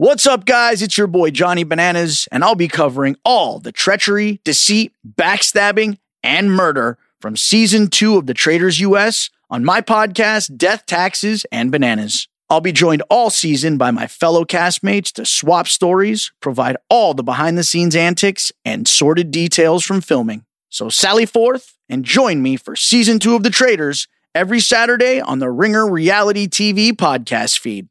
What's up, guys? It's your boy Johnny Bananas, and I'll be covering all the treachery, deceit, backstabbing, and murder from season two of The Traitors US on my podcast, Death, Taxes, and Bananas. I'll be joined all season by my fellow castmates to swap stories, provide all the behind the scenes antics, and sordid details from filming. So sally forth and join me for season two of The Traitors every Saturday on the Ringer Reality TV podcast feed.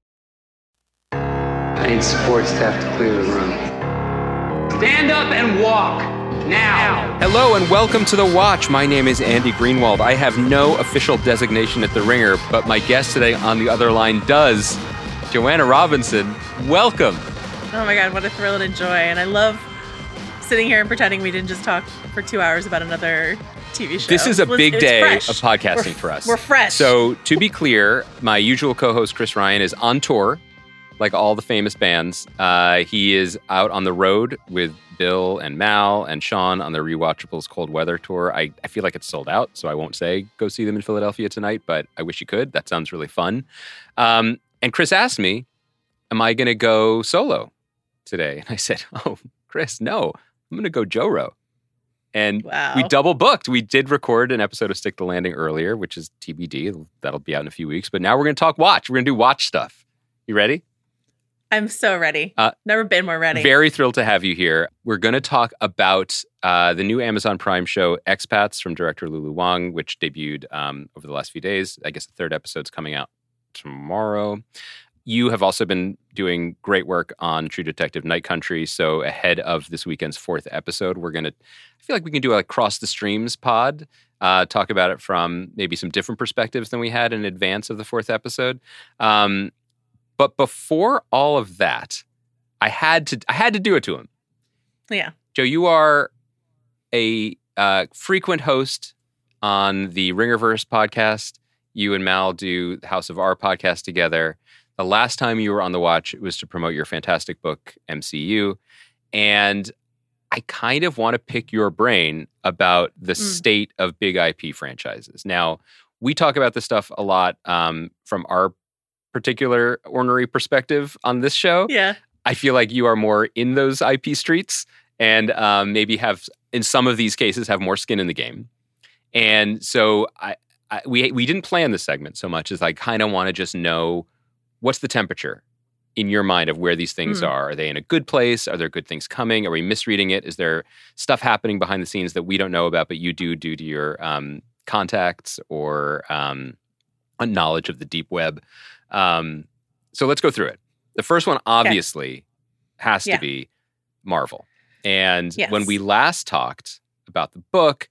I need support staff to clear the room. Stand up and walk now. Hello and welcome to The Watch. My name is Andy Greenwald. I have no official designation at The Ringer, but my guest today on the other line does. Joanna Robinson, welcome. Oh my God, what a thrill and a joy. And I love sitting here and pretending we didn't just talk for two hours about another TV show. This is a It's- big it's day fresh. of podcasting We're- for us. We're fresh. So, to be clear, my usual co host, Chris Ryan, is on tour, like all the famous bands. Uh, he is out on the road with Bill and Mal and Sean on their Rewatchables Cold Weather Tour. I, I feel like it's sold out, so I won't say go see them in Philadelphia tonight, but I wish you could. That sounds really fun. Um, and Chris asked me, Am I going to go solo today? And I said, Oh, Chris, no, I'm going to go Joro. And Wow. we double booked. We did record an episode of Stick the Landing earlier, which is TBD. That'll be out in a few weeks. But now we're going to talk watch. We're going to do watch stuff. You ready? I'm so ready. Uh, Never been more ready. Very thrilled to have you here. We're going to talk about uh, the new Amazon Prime show, Expats, from director Lulu Wang, which debuted um, over the last few days. I guess the third episode's coming out tomorrow. You have also been doing great work on True Detective Night Country. So ahead of this weekend's fourth episode, we're going to, I feel like we can do a cross the streams pod, uh, talk about it from maybe some different perspectives than we had in advance of the fourth episode. Um, but before all of that, I had to I had to do it to him. yeah. Joe, you are a uh, frequent host on the Ringerverse podcast. You and Mal do the House of R podcast together. The last time you were on the watch, it was to promote your fantastic book, MCU. And I kind of want to pick your brain about the Mm. state of big IP franchises. Now, we talk about this stuff a lot um, from our particular ornery perspective on this show. Yeah. I feel like you are more in those IP streets and um, maybe have, in some of these cases, have more skin in the game. And so I, I we we didn't plan this segment so much as I kind of want to just know what's the temperature in your mind of where these things Hmm. are. Are they in a good place? Are there good things coming? Are we misreading it? Is there stuff happening behind the scenes that we don't know about, but you do due to your um, contacts or um, a knowledge of the deep web? Um, so let's go through it. The first one obviously has Yeah. to be Marvel. And when we last talked about the book,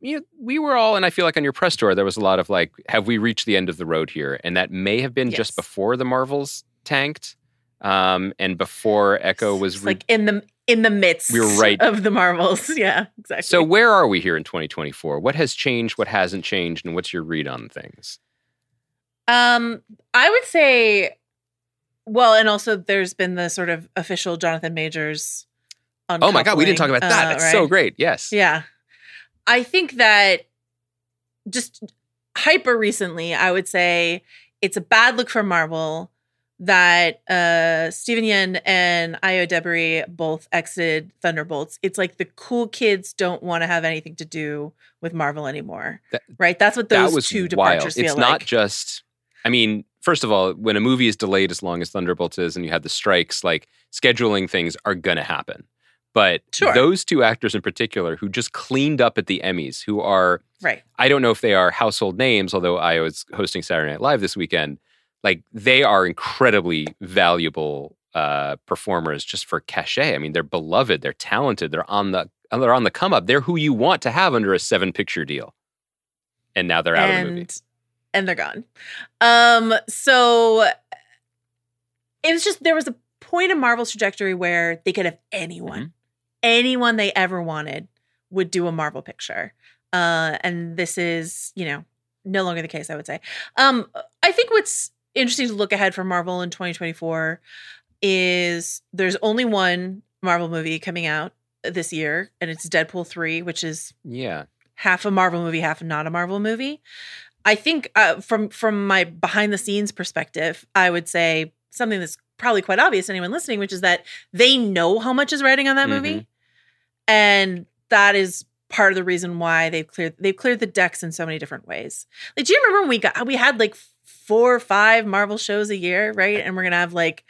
you know, we were all, and I feel like on your press tour, there was a lot of like, have we reached the end of the road here? And that may have been just before the Marvels tanked um, and before Echo was re- like in the in the midst We were right. of the Marvels. Yeah, exactly. So where are we here in 2024? What has changed? What hasn't changed? And what's your read on things? Um, I would say Well, and also there's been the sort of official Jonathan Majors. Oh my god, we didn't talk about that. uh, That's so great. Yes. Yeah. I think that just hyper recently, I would say it's a bad look for Marvel that uh Steven Yeun and Ayo Edebiri both exited Thunderbolts. It's like the cool kids don't want to have anything to do with Marvel anymore. That- right? That's what that those was two wild. departures feel It's not just. I mean, first of all, when a movie is delayed as long as Thunderbolts is, and you have the strikes, like scheduling things are going to happen. But Sure. those two actors in particular, who just cleaned up at the Emmys, who are right. I don't know if they are household names, although I was hosting Saturday Night Live this weekend. Like they are incredibly valuable uh, performers just for cachet. I mean, they're beloved, they're talented, they're on the they're on the come up. They're who you want to have under a seven picture deal. And now they're out of the movie. And they're gone. Um, so it was just there was a point in Marvel's trajectory where they could have anyone, Mm-hmm. anyone they ever wanted would do a Marvel picture. Uh, and this is, you know, no longer the case, I would say. Um, I think what's interesting to look ahead for Marvel in 2024 is there's only one Marvel movie coming out this year, and it's Deadpool 3, which is Yeah. half a Marvel movie, half not a Marvel movie. I think uh, from from my behind the scenes perspective, I would say something that's probably quite obvious to anyone listening, which is that they know how much is riding on that movie, and that is part of the reason why they've cleared they've cleared the decks in so many different ways. Like, do you remember when we got we had like four or five Marvel shows a year, right? And we're gonna have like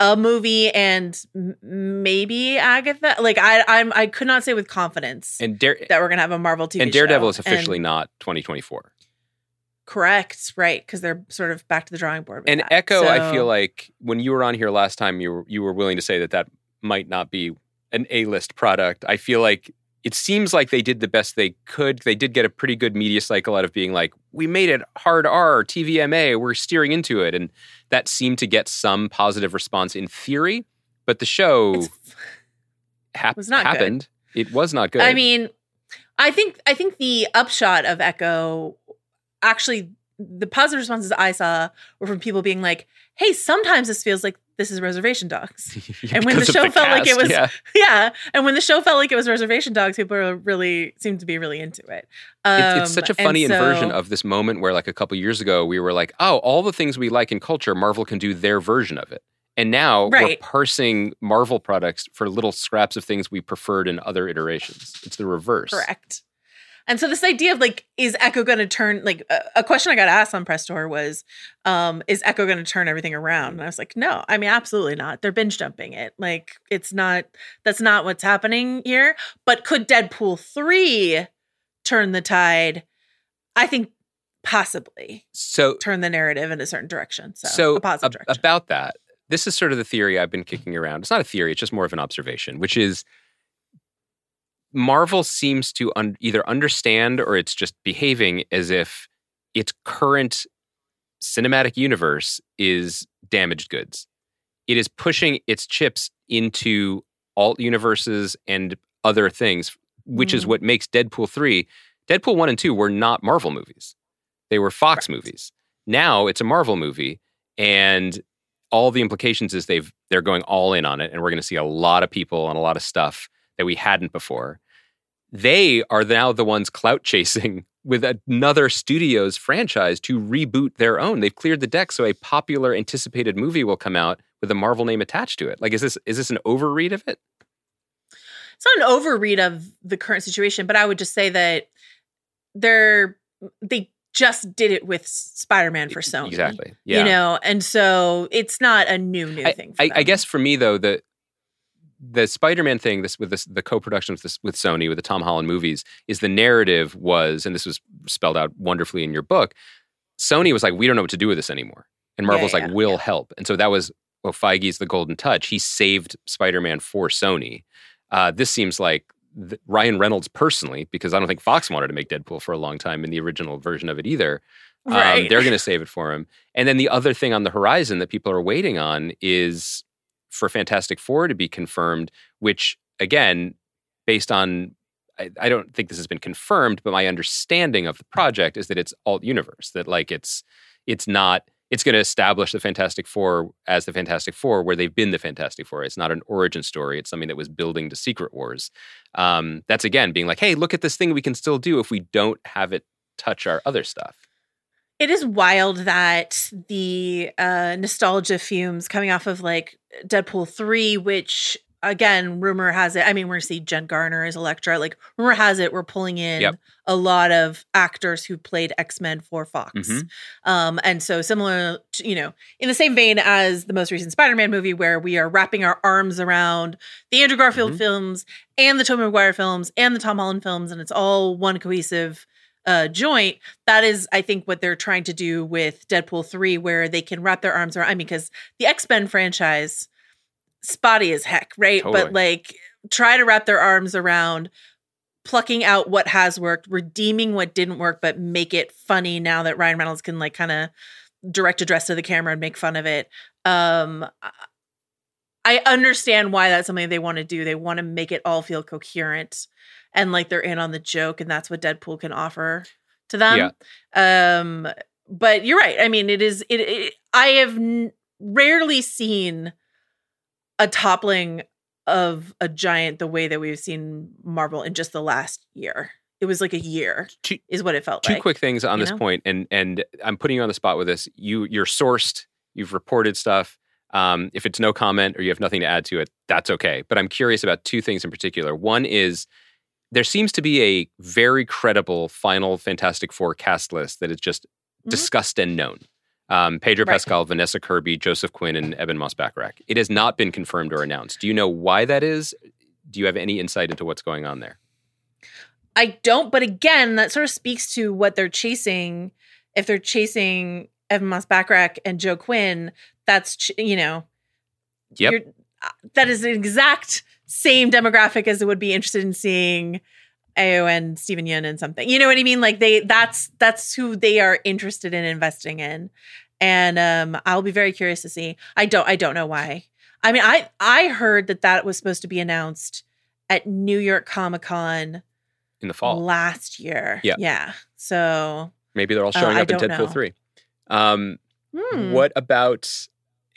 a movie and m- maybe Agatha. Like I, I'm I could not say with confidence And Dare that we're gonna have a Marvel TV and Daredevil show. is officially And- not 2024. Correct, right? Because they're sort of back to the drawing board. And that. Echo, I feel like when you were on here last time, you were you were willing to say that that might not be an A list product. I feel like it seems like they did the best they could. They did get a pretty good media cycle out of being like, we made it hard R, TVMA, we're steering into it, and that seemed to get some positive response in theory. But the show hap- was not good. happened. It was not good. I mean, I think I think the upshot of Echo actually the positive responses I saw were from people being like, "Hey, sometimes this feels like this is Reservation Dogs." and when the show felt like it was- yeah. yeah, and when the show felt like it was Reservation Dogs, people really seemed to be really into it. It's, it's Um, such a funny inversion of this moment where, like, a couple years ago, we were like, "Oh, all the things we like in culture, Marvel can do their version of it." And now we're parsing Marvel products for little scraps of things we preferred in other iterations. It's the reverse. Correct. And so this idea of like, is Echo going to turn like a, a question I got asked on Press Tour was, um, is Echo going to turn everything around? And I was like, no, I mean, absolutely not. They're binge dumping it. Like, it's not. That's not what's happening here. But could Deadpool three turn the tide? I think possibly So, turn the narrative in a certain direction. So, so a positive ab- direction. about that, this is sort of the theory I've been kicking around. It's not a theory; it's just more of an observation, which is Marvel seems to un- either understand or it's just behaving as if its current cinematic universe is damaged goods. It is pushing its chips into alt universes and other things, which is Mm. what makes Deadpool 3. Deadpool 1 and 2 were not Marvel movies. They were Fox Correct. movies. Now it's a Marvel movie and all the implications is they've they're going all in on it and we're going to see a lot of people and a lot of stuff that we hadn't before. They are now the ones clout chasing with another studio's franchise to reboot their own. They've cleared the deck so a popular anticipated movie will come out with a Marvel name attached to it. Like is this is this an overread of it? it's not an overread of the current situation, but I would just say that they're they just did it with Spider-Man for Sony. Exactly. Yeah. You know, and so it's not a new new I, thing. For I, I guess for me though, the the Spider-Man thing, this with this the co-production with this with Sony with the Tom Holland movies, is the narrative was, and this was spelled out wonderfully in your book. Sony was like, we don't know what to do with this anymore, and Yeah, Marvel's yeah, like, we'll help, and so that was well, Feige's the golden touch. He saved Spider-Man for Sony. Uh, this seems like th- Ryan Reynolds personally, because I don't think Fox wanted to make Deadpool for a long time in the original version of it either. Um, they're going to save it for him. And then the other thing on the horizon that people are waiting on is for Fantastic Four to be confirmed, which again, based on I, don't think this has been confirmed, but my understanding of the project is that it's alt universe, that like it's it's not it's going to establish the Fantastic Four as the Fantastic Four, where they've been the Fantastic Four. It's not an origin story. It's something that was building to Secret Wars. Um, that's again being like, hey, look at this thing we can still do if we don't have it touch our other stuff. It is wild that the uh, nostalgia fumes coming off of like Deadpool 3, which again, rumor has it. I mean, we're going to see Jen Garner as Elektra. Like, rumor has it, we're pulling in Yep. a lot of actors who played X Men for Fox. Mhm. Um, and so, similar, to, you know, in the same vein as the most recent Spider Man movie, where we are wrapping our arms around the Andrew Garfield Mhm. films and the Tobey Maguire films and the Tom Holland films, and it's all one cohesive uh, joint. That is, I think, what they're trying to do with Deadpool 3, where they can wrap their arms around. I mean, because the X Men franchise, spotty as heck, right? Totally. But like, try to wrap their arms around plucking out what has worked, redeeming what didn't work, but make it funny now that Ryan Reynolds can like kind of direct address to the camera and make fun of it. Um, I- I understand why that's something they want to do. They want to make it all feel coherent and like they're in on the joke, and that's what Deadpool can offer to them. Um, but you're right. I mean, it is. It. it I have n- rarely seen a toppling of a giant the way that we've seen Marvel in just the last year. It was like a year, Two- is what it felt Two like. quick things on you this point, and and I'm putting you on the spot with this. You you're sourced. You've reported stuff. Um, if it's no comment or you have nothing to add to it, that's okay. But I'm curious about two things in particular. One is there seems to be a very credible final Fantastic Four cast list that is just Mhm. discussed and known. Um, Pedro Right. Pascal, Vanessa Kirby, Joseph Quinn, and Ebon Moss-Bachrach. It has not been confirmed or announced. Do you know why that is? Do you have any insight into what's going on there? I don't, but again, that sort of speaks to what they're chasing. If they're chasing Ebon Moss-Bachrach and Joe Quinn, that's ch- you know, Yep. you're- uh, that is the exact same demographic as it would be interested in seeing Ayo and Steven Yeun and something. You know what I mean? Like they that's that's who they are interested in investing in. And um I'll be very curious to see. I don't I don't know why. I mean, I I heard that that was supposed to be announced at New York Comic Con In the fall. last year. Yeah. Yeah. So Maybe they're all Uh, showing I up in Deadpool know. 3. Um, hmm. What about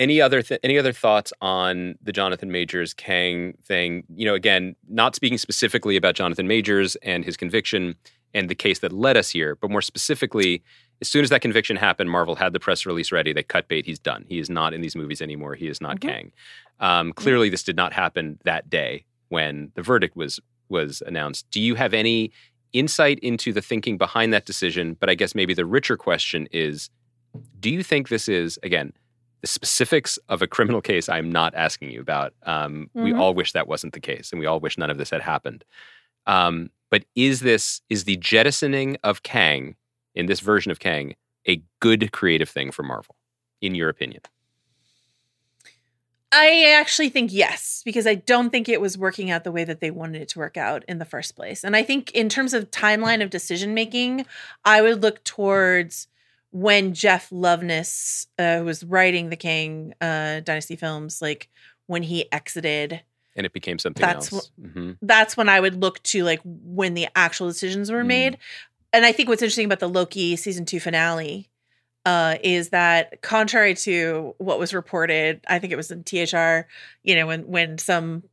any other th- any other thoughts on the Jonathan Majors Kang thing? You know, again, not speaking specifically about Jonathan Majors and his conviction and the case that led us here, but more specifically, as soon as that conviction happened, Marvel had the press release ready. They cut bait. He's done. He is not in these movies anymore. He is not Mhm. Kang. Um, clearly, this did not happen that day when the verdict was was announced. Do you have any insight into the thinking behind that decision? But I guess maybe the richer question is do you think this is again the specifics of a criminal case i'm not asking you about um, we Mhm. all wish that wasn't the case and we all wish none of this had happened um, but is this is the jettisoning of kang in this version of kang a good creative thing for marvel in your opinion I actually think yes, because I don't think it was working out the way that they wanted it to work out in the first place. And I think in terms of timeline of decision making, I would look towards when Jeff Loveness, uh, who was writing the Kang uh, Dynasty films, like when he exited, and it became something That's else Mhm. that's when I would look to like when the actual decisions were Mm. made. And I think what's interesting about the Loki season two finale uh, is that contrary to what was reported, I think it was in THR, you know, when when some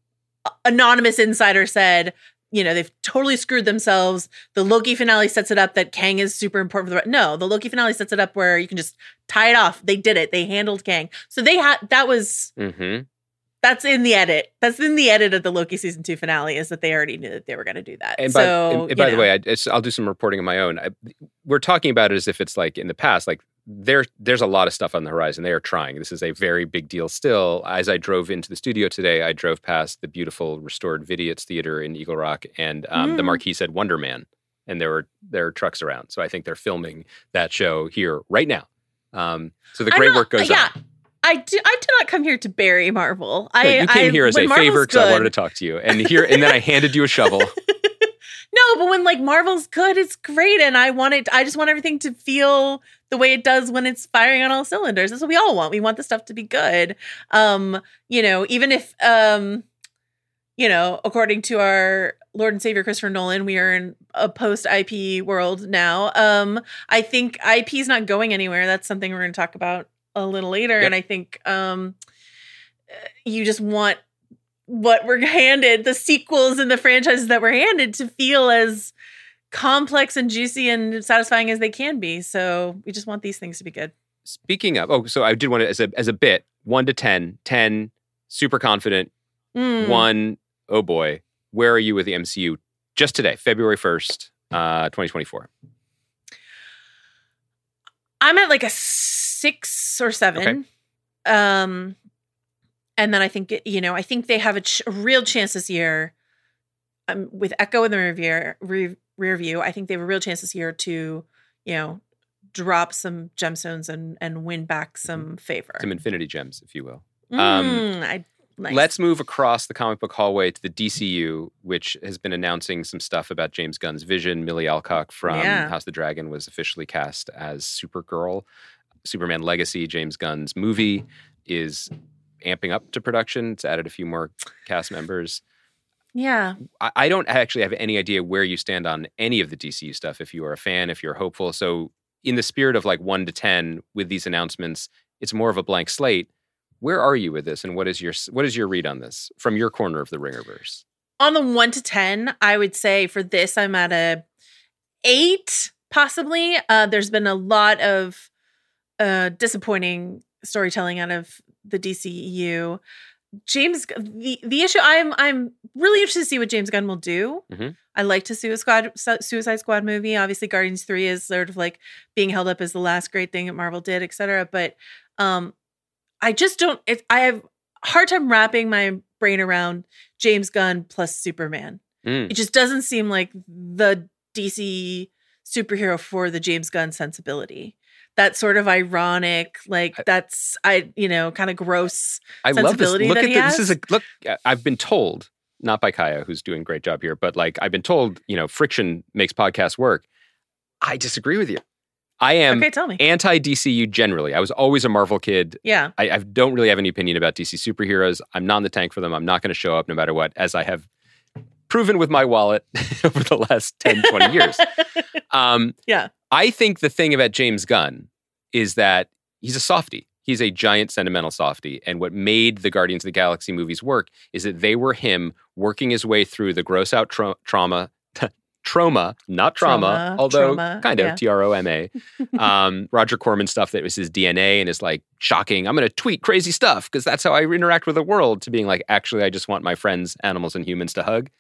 anonymous insider said, you know, they've totally screwed themselves. The Loki finale sets it up that Kang is super important for the no. The Loki finale sets it up where you can just tie it off. They did it. They handled Kang. So they had that was Mhm. that's in the edit. That's in the edit of the Loki season two finale. Is that they already knew that they were going to do that. And by, so, and- and by the way, I, it's- I'll do some reporting of my own. I, we're talking about it as if it's like in the past. Like there, there's a lot of stuff on the horizon. They are trying. This is a very big deal still. As I drove into the studio today, I drove past the beautiful restored Vidiot's Theater in Eagle Rock, and um, the Mm. marquee said Wonder Man, and there were there are trucks around. So I think they're filming that show here right now. Um, so the great not- work goes yeah, on. I do. I do not come here to bury Marvel. I you came I, here as a Marvel's favor because I wanted to talk to you, and here and then I handed you a shovel. no, but when like Marvel's good, it's great, and I want it. I just want everything to feel the way it does when it's firing on all cylinders. That's what we all want. We want the stuff to be good. Um, you know, even if um, you know, according to our Lord and Savior Christopher Nolan, we are in a post IP world now. Um, I think IP is not going anywhere. That's something we're going to talk about a little later. Yep. And I think um, you just want what we're handed, the sequels and the franchises that we're handed, to feel as complex and juicy and satisfying as they can be. So we just want these things to be good. Speaking of, oh, so I did want to as a as a bit one to 10, 10, super confident, Mm. one, oh boy, where are you with the MCU just today, February first, uh, twenty twenty four? I'm at like a six or seven. Um, and then I think you know I think they have a, ch- a real chance this year. Um, with Echo in the rear, rear rear view, I think they have a real chance this year to you know drop some gemstones and and win back some favor. Some Infinity Gems, if you will. um, Mm, I, nice. Let's move across the comic book hallway to the DCU, which has been announcing some stuff about James Gunn's vision. Millie Alcock from Yeah. House of the Dragon was officially cast as Supergirl. Superman Legacy, James Gunn's movie, is amping up to production. It's added a few more cast members. yeah. I, I don't actually have any idea where you stand on any of the DCU stuff. If you are a fan, if you're hopeful, so in the spirit of like one to ten with these announcements, it's more of a blank slate. Where are you with this, and what is your what is your read on this from your corner of the Ringerverse? on the one to ten, I would say for this, I'm at a eight, possibly. Uh, there's been a lot of uh, disappointing storytelling out of the DCEU. James, the the issue, I'm I'm really interested to see what James Gunn will do. Mhm. I liked his Suicide Squad, Suicide Squad movie. Obviously, Guardians Three is sort of like being held up as the last great thing that Marvel did, etc. But um, I just don't. It, I have a hard time wrapping my brain around James Gunn plus Superman. Mm. It just doesn't seem like the DC superhero for the James Gunn sensibility. That sort of ironic, like that's I you know kind of gross. I love this. Look at he the, this is a look. I've been told, not by Kaya, who's doing a great job here, but like I've been told, you know, friction makes podcasts work. I disagree with you. I am okay, tell me. anti DCU generally. I was always a Marvel kid. yeah, I, I don't really have any opinion about DC superheroes. I'm not in the tank for them. I'm not going to show up no matter what, as I have proven with my wallet over the last 10, 20 years. Um, Yeah. I think the thing about James Gunn is that he's a softie. He's a giant sentimental softie. And what made the Guardians of the Galaxy movies work is that they were him working his way through the gross out tra- trauma. Trauma, not trauma, Trauma, although trauma, kind of yeah. T R O M A. Um, Roger Corman stuff that was his DNA and is like shocking. I'm going to tweet crazy stuff because that's how I interact with the world. To being like, actually, I just want my friends, animals, and humans to hug.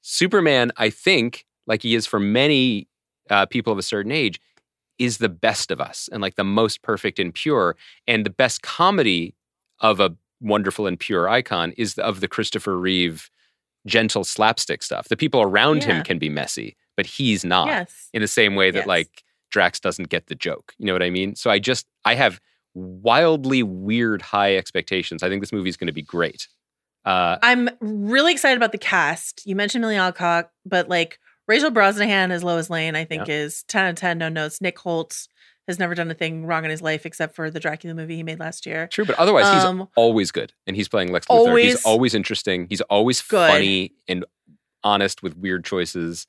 Superman, I think, like he is for many uh, people of a certain age, is the best of us and like the most perfect and pure. And the best comedy of a wonderful and pure icon is the, of the Christopher Reeve gentle slapstick stuff. The people around him can be messy, but he's not. yes, In the same way that Yes. like Drax doesn't get the joke. You know what I mean? So I just I have wildly weird high expectations. I think this movie is going to be great. Uh, I'm really excited about the cast. You mentioned Millie Alcock, but like Rachel Brosnahan as Lois Lane, I think is ten out of ten. No notes. Nick Hoult has never done a thing wrong in his life except for the Dracula movie he made last year. True, but otherwise Um, he's always good, and he's playing Lex Luthor. always- he's always interesting. He's always Good. funny and honest with weird choices.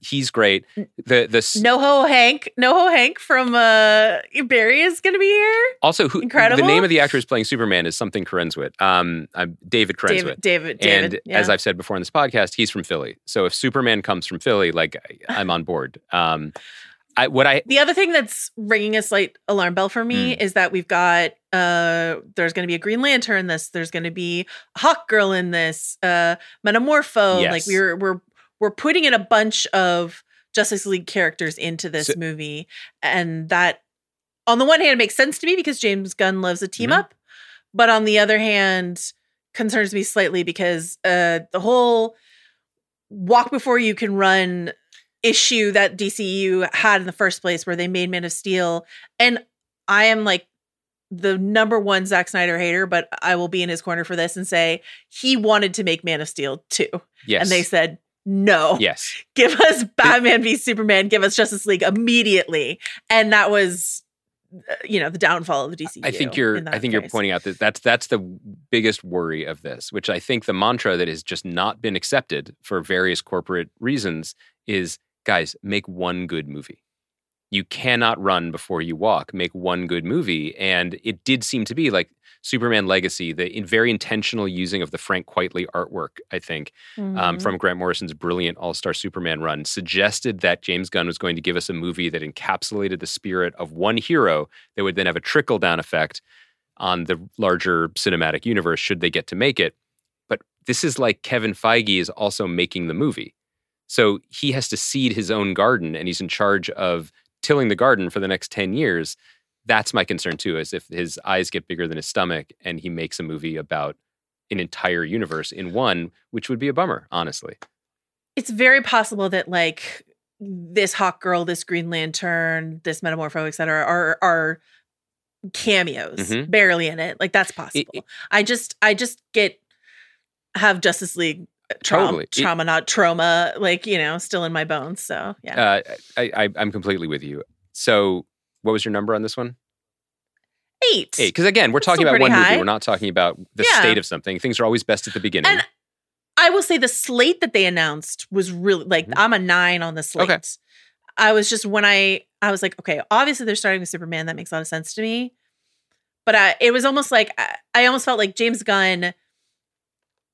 He's great. The the NoHo Hank, NoHo Hank from uh Barry is going to be here. also who Incredible. the name of the actor who's playing Superman is something Corenswet. Um, I'm David Corenswet. David, David, David. and yeah. as I've said before in this podcast, he's from Philly. So if Superman comes from Philly, like I'm on board. Um, I what I The other thing that's ringing a slight alarm bell for me Hmm. is that we've got uh there's going to be a Green Lantern in this. There's going to be Hawk Girl in this. Uh Metamorpho. Like we're we're we're putting in a bunch of Justice League characters into this So- movie, and that on the one hand makes sense to me because James Gunn loves a team Mhm. up, but on the other hand concerns me slightly because uh the whole walk before you can run issue that DCU had in the first place where they made Man of Steel. And I am like the number one Zack Snyder hater, but I will be in his corner for this and say he wanted to make Man of Steel too. yes And they said, no, yes give us Batman v Superman, give us Justice League immediately. And that was uh, you know the downfall of the DC. I think you're. I think you're pointing out that that's that's the biggest worry of this, which I think the mantra that has just not been accepted for various corporate reasons is, guys, make one good movie. You cannot run before you walk. Make one good movie, and it did seem to be like Superman Legacy, the in very intentional using of the Frank Quitely artwork. I think um, Mhm. from Grant Morrison's brilliant All Star Superman run suggested that James Gunn was going to give us a movie that encapsulated the spirit of one hero that would then have a trickle down effect on the larger cinematic universe should they get to make it. But this is like Kevin Feige is also making the movie. So he has to seed his own garden and he's in charge of tilling the garden for the next 10 years. That's my concern too, is if his eyes get bigger than his stomach and he makes a movie about an entire universe in one, which would be a bummer, honestly. it's very possible that like this Hawk Girl, this Green Lantern, this Metamorpho, et cetera, are are cameos, Mhm. barely in it. Like that's possible. it- I just I just get have Justice League trauma, Totally. It- trauma, not trauma, like you know, still in my bones. So yeah, Uh, I, I, I'm completely with you. So, what was your number on this one? eight. Eight. Because again, we're That's talking about one pretty movie. We're not talking about the Yeah. state of something. Things are always best at the beginning. And I will say the slate that they announced was really like Mhm. I'm a nine on the slate. Okay. I was just when I I was like, okay, obviously they're starting with Superman. That makes a lot of sense to me. But I, it was almost like I, I almost felt like James Gunn.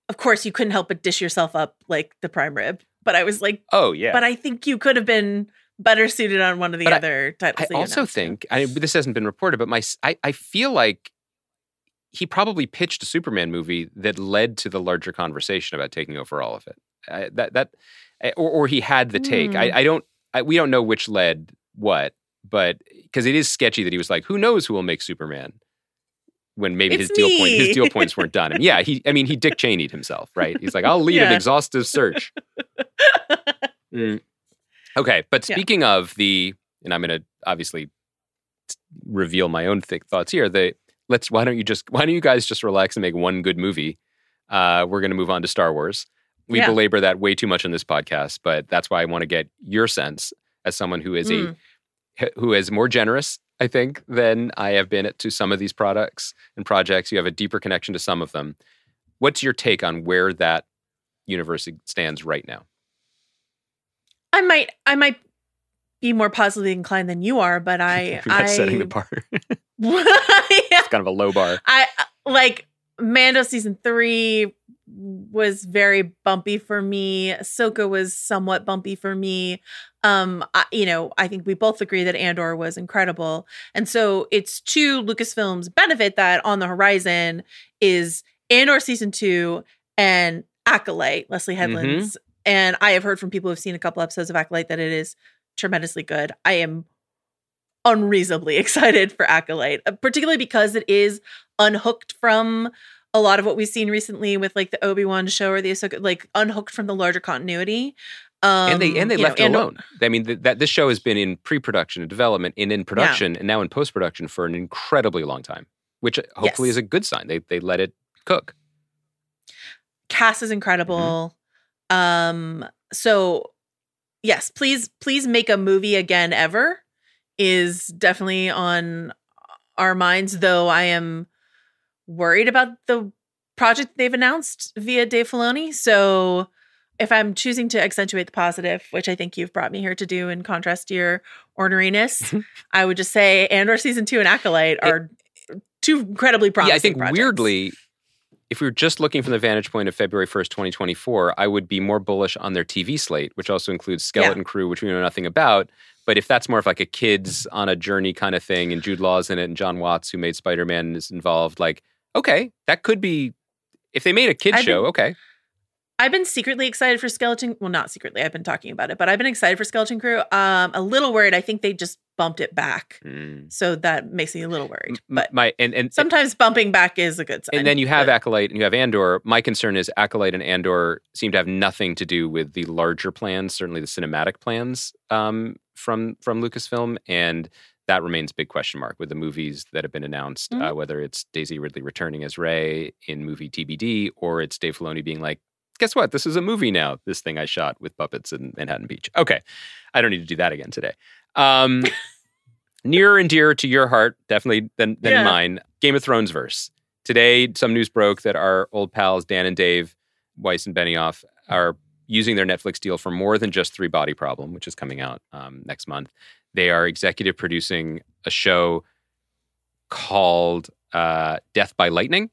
Of course, you couldn't help but dish yourself up like the prime rib. But I was like, oh yeah. but I think you could have been better suited on one of the But I- other titles. I also think I, this hasn't been reported, but my I, I feel like he probably pitched a Superman movie that led to the larger conversation about taking over all of it. I, that that or or he had the take. Hmm. I, I don't. I, we don't know which led what, but because it is sketchy that he was like, "Who knows who will make Superman?" When maybe his It's deal point his deal points weren't done. And yeah, he. I mean, he Dick Cheneyed himself, right? He's like, "I'll lead an exhaustive search." Mm. Okay, but Yeah. speaking of the, and I'm going to obviously reveal my own thick thoughts here. The let's why don't you just why don't you guys just relax and make one good movie? Uh, we're going to move on to Star Wars. We Yeah. belabor that way too much on this podcast, but that's why I want to get your sense as someone who is Mm. a who is more generous, I think, than I have been to some of these products and projects. You have a deeper connection to some of them. What's your take on where that universe stands right now? I might I might be more positively inclined than you are, but I I setting the bar. Yeah. it's kind of a low bar. I like Mando season three was very bumpy for me. Ahsoka was somewhat bumpy for me. Um, I, you know, I think we both agree that Andor was incredible, and so it's to Lucasfilm's benefit that on the horizon is Andor season two and Acolyte, Leslye Headland's. And I have heard from people who've seen a couple episodes of Acolyte that it is tremendously good. I am unreasonably excited for Acolyte, uh, particularly because it is unhooked from a lot of what we've seen recently with like the Obi Wan show or the Ahsoka, like unhooked from the larger continuity. Um, and they and they you know, left it and- alone. I mean, th- that this show has been in pre-production and development, and in production, and now in post-production for an incredibly long time, which uh, hopefully Yes. is a good sign. They they let it cook. Cast is incredible. Um, so yes, please, please make a movie again ever is definitely on our minds, though I am worried about the project they've announced via Dave Filoni. So if I'm choosing to accentuate the positive, which I think you've brought me here to do in contrast to your orneriness, I would just say Andor season two and Acolyte are two incredibly promising yeah, I think projects. weirdly, if we were just looking from the vantage point of February first, twenty twenty four, I would be more bullish on their TV slate, which also includes Skeleton Crew, which we know nothing about. But if that's more of like a kids on a journey kind of thing, and Jude Law's in it, and Jon Watts, who made Spider Man, is involved, like okay, that could be. If they made a kid I've show, been- okay, I've been secretly excited for Skeleton. Well, not secretly. I've been talking about it, but I've been excited for Skeleton Crew. Um, a little worried. I think they just bumped it back, Mm. so that makes me a little worried. But my and and sometimes bumping back is a good sign. and then you have But- Acolyte and you have Andor. My concern is Acolyte and Andor seem to have nothing to do with the larger plans, certainly the cinematic plans um, from from Lucasfilm, and that remains a big question mark with the movies that have been announced. Uh, whether it's Daisy Ridley returning as Rey in movie TBD, or it's Dave Filoni being like, "Guess what? This is a movie now. This thing I shot with puppets in Manhattan Beach." Okay, I don't need to do that again today. Um, nearer and dearer to your heart, definitely than, than Yeah. mine. Game of Thrones verse. Today, some news broke that our old pals Dan and Dave Weiss and Benioff are using their Netflix deal for more than just Three Body Problem, which is coming out um, next month. They are executive producing a show called uh, Death by Lightning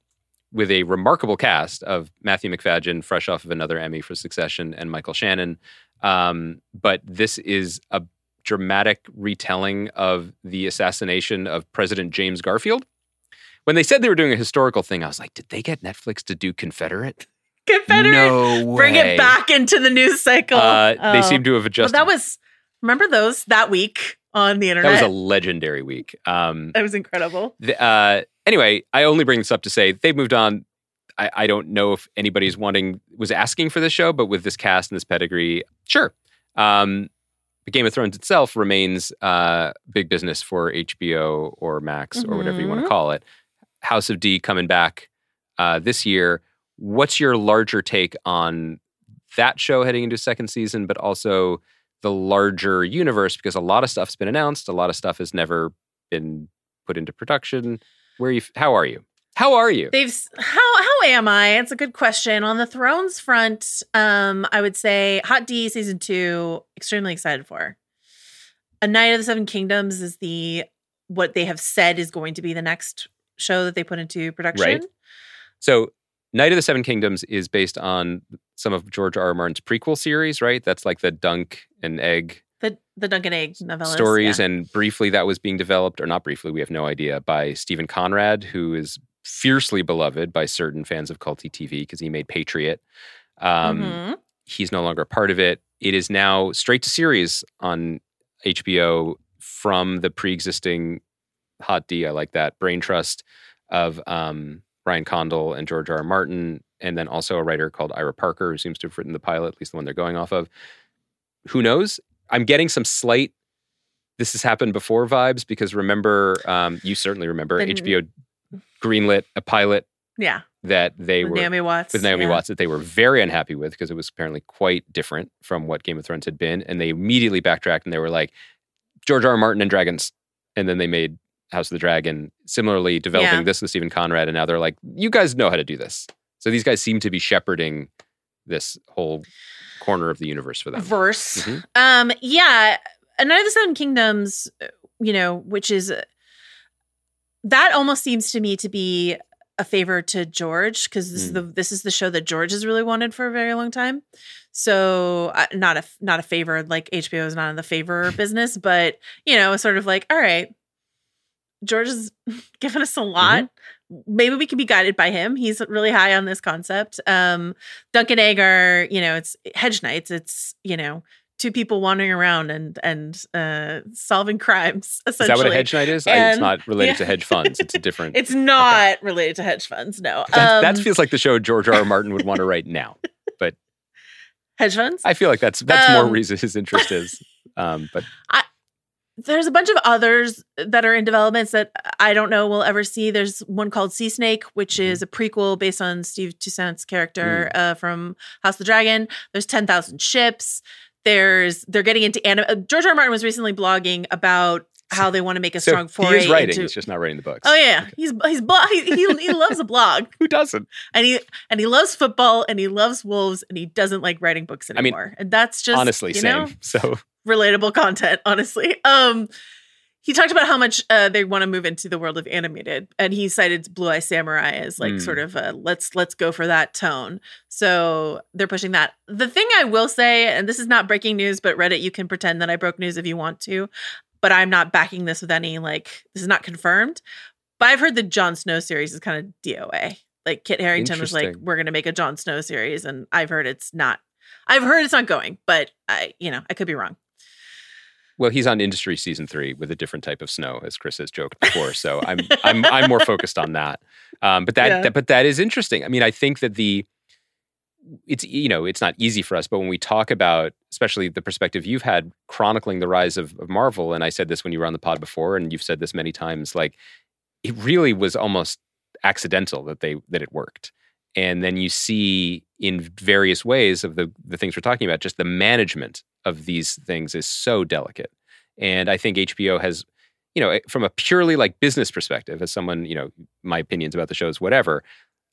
with a remarkable cast of Matthew Macfadyen, fresh off of another Emmy for Succession, and Michael Shannon. Um, but this is a dramatic retelling of the assassination of President James Garfield. When they said they were doing a historical thing, I was like, did they get Netflix to do Confederate? Confederate. No way. Bring it back into the news cycle. Uh, They Oh. seem to have Well, adjusted. that was remember those that week on the internet? that was a legendary week. Um, that was incredible. the, uh, anyway, I only bring this up to say they've moved on. I, I don't know if anybody's wanting was asking for this show, but with this cast and this pedigree, sure. Um, Game of Thrones itself remains uh, big business for HBO or Max or whatever you want to Mhm. call it. House of D coming back uh, this year. What's your larger take on that show heading into second season, but also the larger universe? Because a lot of stuff's been announced, a lot of stuff has never been put into production. Where are you? How are you? How are you? They've how how am I? It's a good question. On the Thrones front, um, I would say Hot D season two, extremely excited for. A Knight of the Seven Kingdoms is the what they have said is going to be the next show that they put into production. Right. So, Knight of the Seven Kingdoms is based on some of George R. R. Martin's prequel series, right? That's like the Dunk and Egg The the Dunk and Egg novellas. stories. yeah. And briefly, that was being developed, or not briefly, we have no idea, by Steven Conrad, who is fiercely beloved by certain fans of culty TV because he made Patriot. Um, Mhm. He's no longer a part of it. It is now straight to series on HBO from the pre existing Hot D. I like that brain trust of um, Ryan Condal and George R. R. Martin, and then also a writer called Ira Parker, who seems to have written the pilot, at least the one they're going off of. Who knows? I'm getting some slight this has happened before vibes because remember, um, you certainly remember The- HBO greenlit a pilot yeah, that they with were Naomi Watts. with Naomi yeah. Watts that they were very unhappy with because it was apparently quite different from what Game of Thrones had been, and they immediately backtracked and they were like George R. R. Martin and dragons, and then they made House of the Dragon. Similarly, developing Yeah. this with Steven Conrad, and now they're like, you guys know how to do this. So these guys seem to be shepherding this whole corner of the universe for them. verse. Mhm. Um, yeah, A Knight of the Seven Kingdoms, uh, you know, which is uh, that almost seems to me to be a favor to George because this is Mm. the this is the show that George has really wanted for a very long time. So uh, not a not a favor like HBO is not in the favor business, but you know, sort of like all right, George has given us a lot. Maybe we can be guided by him. He's really high on this concept. Um, Dunk and Egg are, you know, it's hedge knights. It's, you know, two people wandering around and and uh solving crimes, Is essentially. that what a hedge knight is? I, it's not related yeah. to hedge funds. It's a different. It's not related to hedge funds, no. that, that Um, feels like the show George R. R. Martin would want to write now. But hedge funds. I feel like that's that's more Um, reason his interest is. Um, but There's a bunch of others that are in developments that I don't know we'll ever see. There's one called Sea Snake, which Mm-hmm. is a prequel based on Steve Toussaint's character Mm. uh, from House of the Dragon. There's 10,000 ships. There's they're getting into anime. Uh, George R. R. Martin was recently blogging about how they want to make a so strong he foray is writing. into. He's just not writing the books. Oh yeah, he's he's blo- he, he he loves a blog Who doesn't? and he and he loves football and he loves wolves and he doesn't like writing books mean, anymore. and that's just Honestly, you same. know So relatable content. Honestly, um, he talked about how much uh, they want to move into the world of animated, and he cited Blue Eye Samurai as like Mm. sort of a let's let's go for that tone. So they're pushing that. The thing I will say, and this is not breaking news, but Reddit, you can pretend that I broke news if you want to, but I'm not backing this with any like this is not confirmed. But I've heard the Jon Snow series is kind of DOA. Like Kit Harington was like, "We're going to make a Jon Snow series," and I've heard it's not. I've heard it's not going, but I, you know, I could be wrong. Well, he's on Industry season three with a different type of snow, as Chris has joked before. So I'm I'm I'm more focused on that. Um, but that, Yeah. that but that is interesting. I mean, I think that the it's you know it's not easy for us, but when we talk about especially the perspective you've had chronicling the rise of, of Marvel, and I said this when you were on the pod before, and you've said this many times, like it really was almost accidental that they that it worked. And then you see in various ways of the the things we're talking about, just the management of these things is so delicate. And I think HBO has you know, eh, from a purely like business perspective, as someone, you know, my opinions about the shows, whatever,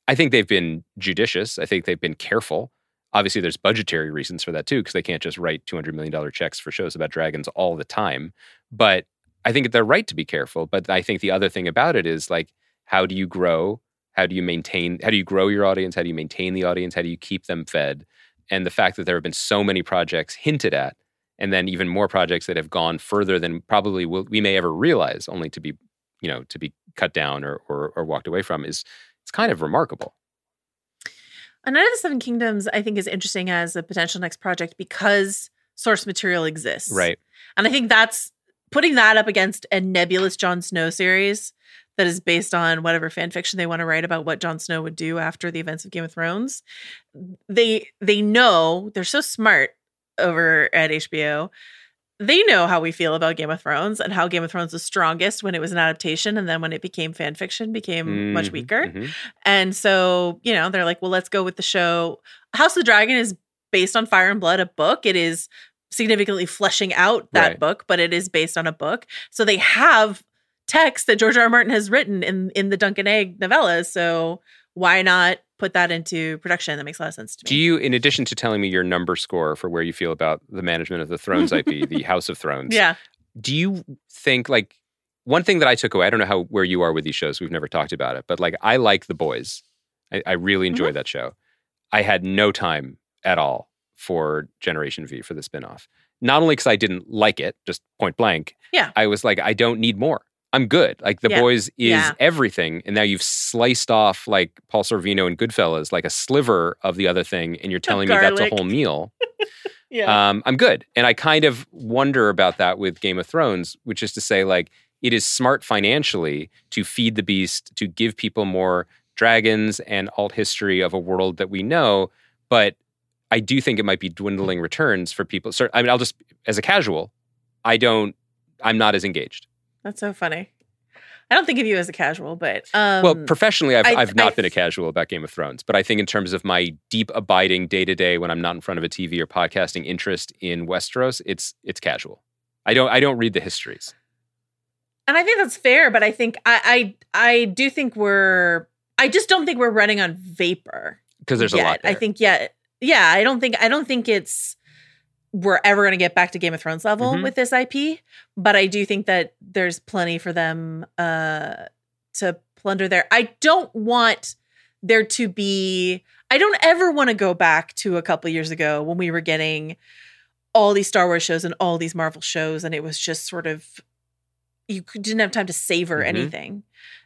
I think they've been judicious. I think they've been careful. Obviously, there's budgetary reasons for that too, because they can't just write $200 million checks for shows about dragons all the time. But I think they're right to be careful. But I think the other thing about it is like, how do you grow? How do you maintain? How do you grow your audience? How do you maintain the audience? How do you keep them fed? And the fact that there have been so many projects hinted at, and then even more projects that have gone further than probably we'll, we may ever realize, only to be, you know, to be cut down or, or, or walked away from, is it's kind of remarkable. A Knight of the Seven Kingdoms, I think, is interesting as a potential next project because source material exists. Right. And I think that's putting that up against a nebulous Jon Snow series that is based on whatever fan fiction they want to write about what Jon Snow would do after the events of Game of Thrones. They they know they're so smart over at HBO. They know how we feel about Game of Thrones and how Game of Thrones was strongest when it was an adaptation and then when it became fan fiction became much Mhm, weaker. mhm. And so, you know, they're like, well, let's go with the show. House of the Dragon is based on Fire and Blood, a book. It is significantly fleshing out that Right. book, but it is based on a book. So they have text that George R. R. Martin has written in in the Dunk and Egg novellas. So why not put that into production? That makes a lot of sense to me. Do you, in addition to telling me your number score for where you feel about the management of the Thrones IP, the House of Thrones, yeah. do you think like one thing that I took away? I don't know how where you are with these shows. We've never talked about it, but like I like The Boys. I, I really enjoy mm-hmm. that show. I had no time at all for Generation V for the spinoff. Not only because I didn't like it, just point blank. Yeah. I was like, I don't need more. I'm good. Like The Yeah. Boys is Yeah. everything, and now you've sliced off like Paul Sorvino and Goodfellas, like a sliver of the other thing, and you're telling me that's a whole meal Yeah. um, I'm good. And I kind of wonder about that with Game of Thrones, which is to say, like, it is smart financially to feed the beast, to give people more dragons and alt history of a world that we know. But I do think it might be dwindling returns for people. So, I mean, I'll just, as a casual, I don't, I'm not as engaged. That's so funny. I don't think of you as a casual, but um well, professionally, I've, I- I've not I- been a casual about Game of Thrones, but I think in terms of my deep abiding day to day when I'm not in front of a TV or podcasting interest in Westeros, it's it's casual. I don't I don't read the histories. and I think that's fair, but I think I I I do think we're I just don't think we're running on vapor. because there's a lot there. I think yeah, yeah. I don't think I don't think it's we're ever going to get back to Game of Thrones level Mhm. with this IP, but I do think that there's plenty for them uh to plunder there. I don't want there to be. I don't ever want to go back to a couple years ago when we were getting all these Star Wars shows and all these Marvel shows, and it was just sort of you didn't have time to savor Mhm. anything.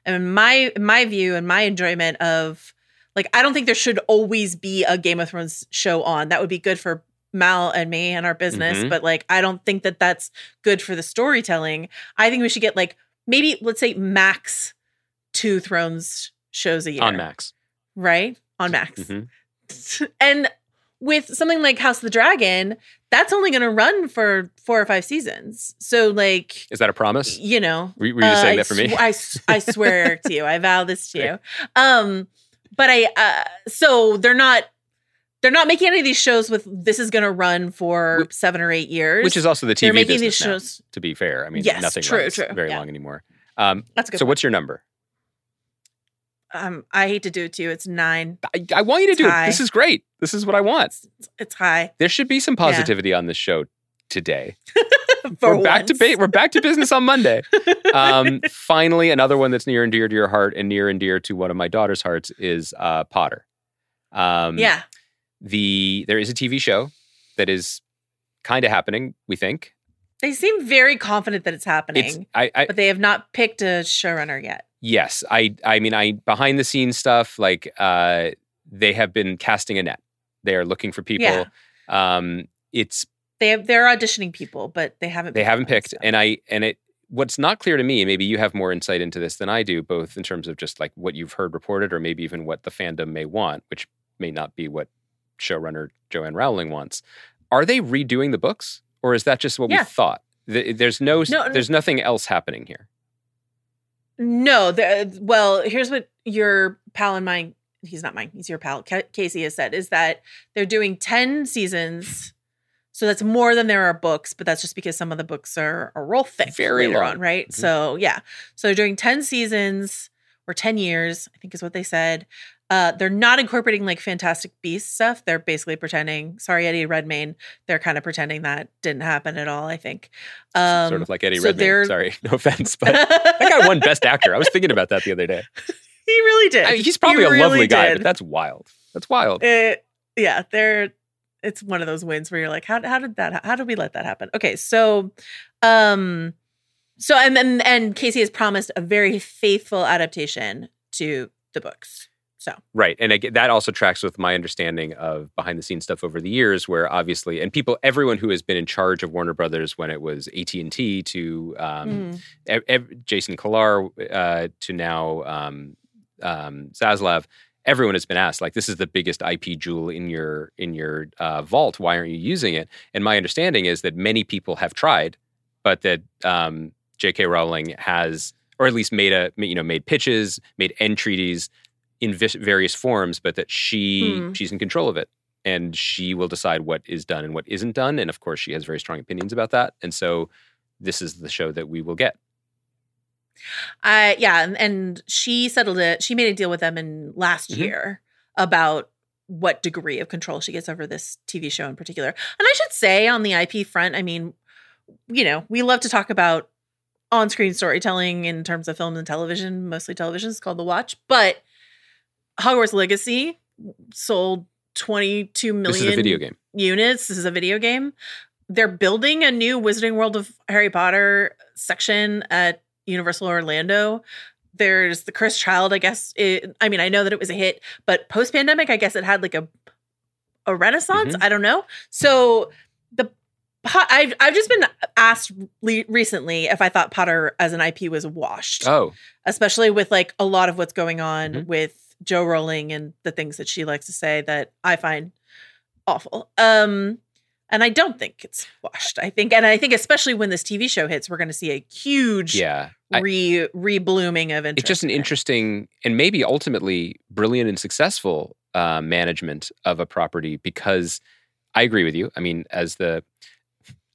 And my my view and my enjoyment of like I don't think there should always be a Game of Thrones show on. That would be good for Mal and me and our business, Mhm. but like I don't think that that's good for the storytelling. I think we should get like maybe let's say max two Thrones shows a year on Max. right? On Max. Mhm. And with something like House of the Dragon, that's only going to run for four or five seasons. So, like, Is that a promise? you know, Were, were you uh, saying that for me? I, I swear to you, I vow this to you. Um, but I, uh, so they're not, they're not making any of these shows with this is going to run for Wh- seven or eight years. Which is also the they're TV making business these now, shows. to be fair. I mean, Yes, nothing true, runs true, very yeah. long anymore. Um, That's good. so point. what's your number? Um, I hate to do it to you. It's nine. I, I want you to do it. This is great. This is what I want. It's, it's high. There should be some positivity on this show today. We're back to ba- we're back to business on Monday. Um, finally, another one that's near and dear to your heart and near and dear to one of my daughter's hearts is uh, Potter. Um, yeah. The there is a TV show that is kind of happening. We think They seem very confident that it's happening. it's. I, I but they have not picked a showrunner yet. yes. I I mean I behind the scenes stuff like uh, they have been casting a net. They are looking for people. Yeah. Um, it's They have they're auditioning people, but they haven't. they haven't picked and i and it what's not clear to me and maybe you have more insight into this than i do both in terms of just like what you've heard reported or maybe even what the fandom may want which may not be what showrunner joanne rowling wants are they redoing the books or is that just what Yeah. we thought there's no, No, there's nothing else happening here No, the, well, here's what your pal and mine. He's not mine. He's your pal. Casey has said is that they're doing ten seasons. So that's more than there are books, but that's just because some of the books are, are real thick Very later long. on, right? Mhm. So yeah. So they're doing 10 seasons or 10 years, I think is what they said. Uh, they're not incorporating like Fantastic Beast stuff. They're basically pretending, sorry, Eddie Redmayne, they're kind of pretending that didn't happen at all, I think. Um, sort of like Eddie so they're- Redmayne. Sorry, no offense, but that guy won Best Actor. I was thinking about that the other day. he really did. I mean, he's He probably a really lovely guy, but that's wild. That's wild. it, yeah, they're it's one of those wins where you're like, how how did that how did we let that happen? Okay, so um so and and, and Casey has promised a very faithful adaptation to the books. So Right. And again, that also tracks with my understanding of behind the scenes stuff over the years where obviously and people everyone who has been in charge of Warner Brothers when it was AT&T to um, mm, ev- ev- Jason Kilar uh, to now um, um, Zaslav, everyone has been asked like this is the biggest IP jewel in your in your uh, vault. Why aren't you using it? And my understanding is that many people have tried, but that um, J.K. Rowling has, or at least made a you know made pitches, made entreaties in various forms, but that she Hmm. she's in control of it. And she will decide what is done and what isn't done. And of course, she has very strong opinions about that. And so, this is the show that we will get. I yeah, and, and she settled it. She made a deal with them in last Mhm. year about what degree of control she gets over this TV show in particular. And I should say on the IP front, I mean, you know, we love to talk about on-screen storytelling in terms of film and television, mostly television. It's called The Watch, but Hogwarts Legacy sold 22 million This is a video game. units. This is a video game. They're building a new Wizarding World of Harry Potter section at Universal Orlando. There's the Cursed Child, I guess. It, I mean, I know that it was a hit, but post pandemic, I guess it had like a a renaissance. I don't know. So the I've I've just been asked le- recently if I thought Potter as an IP was washed Oh, especially with like a lot of what's going on Mhm. with Jo Rowling and the things that she likes to say that I find awful. Um and I don't think it's washed. I think and I think especially when this TV show hits, we're going to see a huge yeah. Re re-blooming of interest. it's just an interesting and maybe ultimately brilliant and successful uh, management of a property because I agree with you. I mean, as the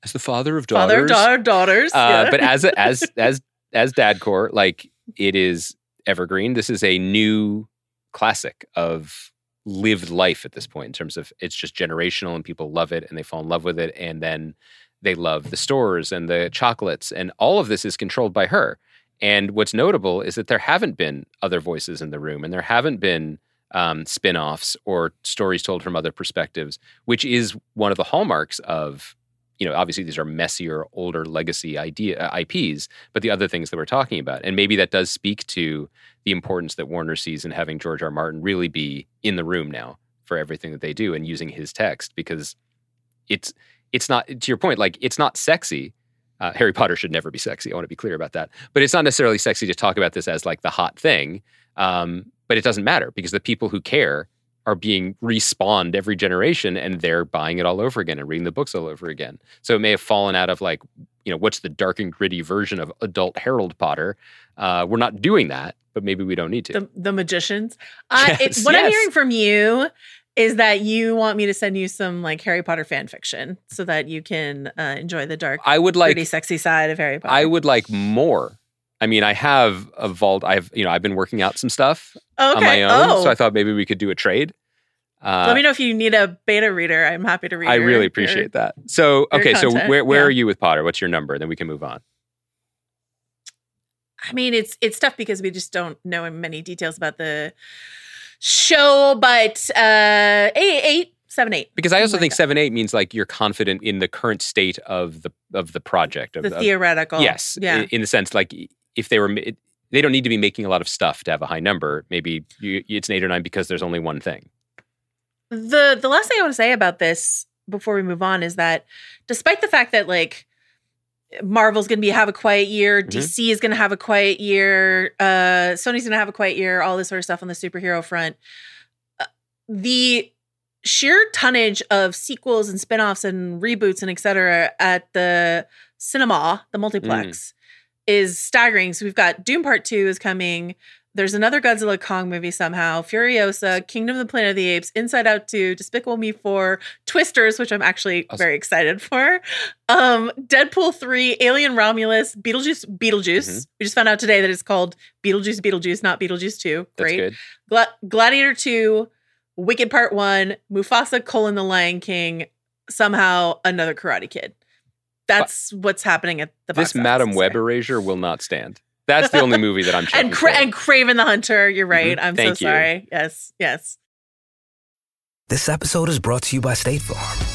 as the father of daughters, father of daughter, daughters. uh, yeah. but as a, as as as dadcore, like it is evergreen. This is a new classic of lived life at this point in terms of it's just generational and people love it and they fall in love with it and then they love the stores and the chocolates and all of this is controlled by her. And what's notable is that there haven't been other voices in the room and there haven't been um, spin-offs or stories told from other perspectives, which is one of the hallmarks of, you know, obviously these are messier, older legacy idea uh, IPs, but the other things that we're talking about, and maybe that does speak to the importance that Warner sees in having George R. R. Martin really be in the room now for everything that they do and using his text because it's it's not to your point like it's not sexy. Uh, Harry Potter should never be sexy. I want to be clear about that. But it's not necessarily sexy to talk about this as like the hot thing. Um, but it doesn't matter because the people who care are being respawned every generation and they're buying it all over again and reading the books all over again. So it may have fallen out of like, you know, what's the dark and gritty version of adult Harold Potter? Uh, we're not doing that, but maybe we don't need to. the the magicians. I, Yes, it, what I'm hearing from you is that you want me to send you some like Harry Potter fan fiction so that you can uh, enjoy the dark, I would like pretty sexy side of Harry Potter. I would like more. I mean, I have a vault. I've you know I've been working out some stuff okay. on my own, Oh. so I thought maybe we could do a trade. Uh, Let me know if you need a beta reader. I'm happy to read. I really your- appreciate that. So okay, so where where yeah. are you with Potter? What's your number? Then we can move on. I mean, it's it's tough because we just don't know many details about the show, but uh, eight, eight, seven, eight. Because I also think seven eight means like you're confident in the current state of the of the project. Of, the of- theoretical. yes, Yeah. in, in the sense like if they were. It, they don't need to be making a lot of stuff to have a high number. Maybe you, it's an eight or nine because there's only one thing. the the last thing I want to say about this before we move on is that despite the fact that like Marvel's going to be have a quiet year, Mhm. DC is going to have a quiet year, uh Sony's going to have a quiet year, all this sort of stuff on the superhero front. uh, the sheer tonnage of sequels and spin-offs and reboots and etc at the cinema, the multiplex is staggering. So we've got Dune Part 2 is coming. there's another Godzilla Kong movie somehow, Furiosa, Kingdom of the Planet of the Apes, Inside Out 2, Despicable Me 4, Twisters, which I'm actually Awesome. very excited for. Um, Deadpool 3, Alien Romulus, Beetlejuice, Beetlejuice. Mhm. We just found out today that it's called Beetlejuice, Beetlejuice, not Beetlejuice 2. That's Great. good. Gla- Gladiator 2, Wicked Part 1, Mufasa, colon, The Lion King, somehow another Karate Kid. That's what's happening at the box This office Madam Web year. erasure will not stand. That's the only movie that I'm checking and Cra- for. and Kraven the Hunter. You're right. Mhm. I'm Thank so you. sorry. Yes, yes. This episode is brought to you by State Farm.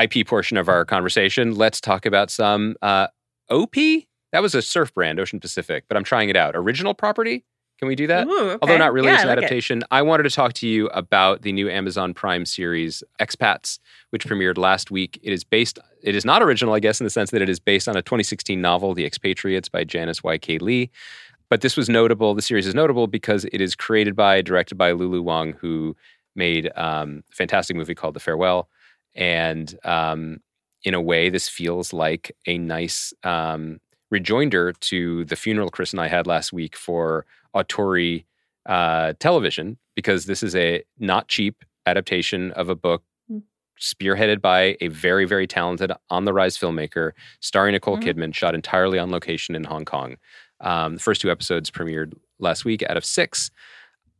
IP portion of our conversation. Let's talk about some uh, OP. That was a surf brand, Ocean Pacific, but I'm trying it out. Original property? Can we do that? Ooh, okay. Although not really, Yeah, it's an I like it. adaptation. I wanted to talk to you about the new Amazon Prime series Expats, which premiered last week. It is based. It is not original, I guess, in the sense that it is based on a 2016 novel, The Expatriates, by Janice Y.K. Lee. But this was notable. The series is notable because it is created by, directed by Lulu Wang, who made um, a fantastic movie called The Farewell. And um, in a way, this feels like a nice um, rejoinder to the funeral Chris and I had last week for Autori uh, television, because this is a not cheap adaptation of a book Hmm. spearheaded by a very, very talented on the rise filmmaker, starring Nicole Mhm. Kidman, shot entirely on location in Hong Kong. Um, the first two episodes premiered last week out of six.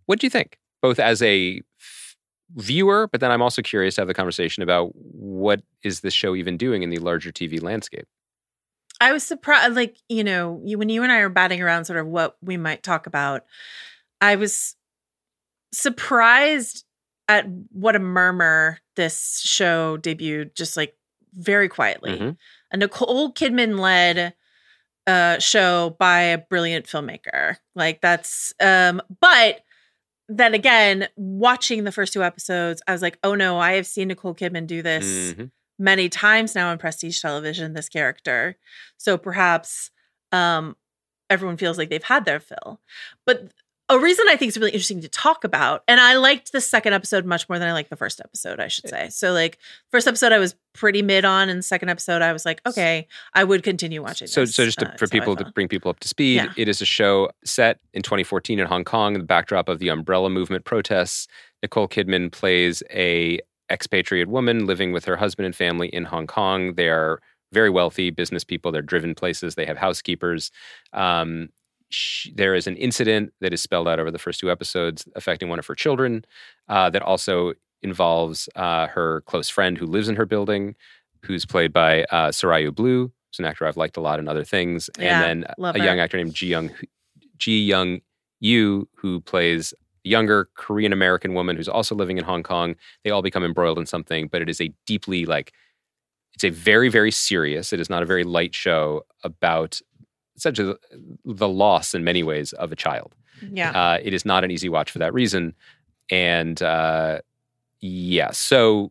What do you think? Both as a viewer, but then I'm also curious to have the conversation about what is this show even doing in the larger TV landscape. I was surprised, like, you know, you, when you and I were batting around sort of what we might talk about, I was surprised at what a murmur this show debuted just like very quietly. Mhm. A Nicole Kidman led uh, show by a brilliant filmmaker. Like, that's, um, but then again, watching the first two episodes, I was like, oh no, I have seen Nicole Kidman do this Mhm. many times now on prestige television this character so perhaps um everyone feels like they've had their fill but a reason i think is really interesting to talk about and i liked the second episode much more than i liked the first episode i should say so like first episode i was pretty mid on and second episode i was like okay i would continue watching So, this. so just to, Uh, for people to bring people up to speed, Yeah. it is a show set in 2014 in Hong Kong, the backdrop of the Umbrella Movement protests. Nicole Kidman plays a expatriate woman living with her husband and family in Hong Kong. They are very wealthy business people. They're driven places. They have housekeepers. Um, sh there is an incident that is spelled out over the first two episodes affecting one of her children uh, that also involves uh, her close friend who lives in her building, who's played by uh, Sarayu Blue, who's an actor I've liked a lot in other things, Yeah, and then a her. young actor named Ji Young Ji Young Yu, who plays a younger Korean American woman who's also living in Hong Kong. They all become embroiled in something, but it is a deeply like it's a very very serious. It is not a very light show about essentially the, the loss in many ways of a child. yeah. Uh, it is not an easy watch for that reason, and uh, yeah, so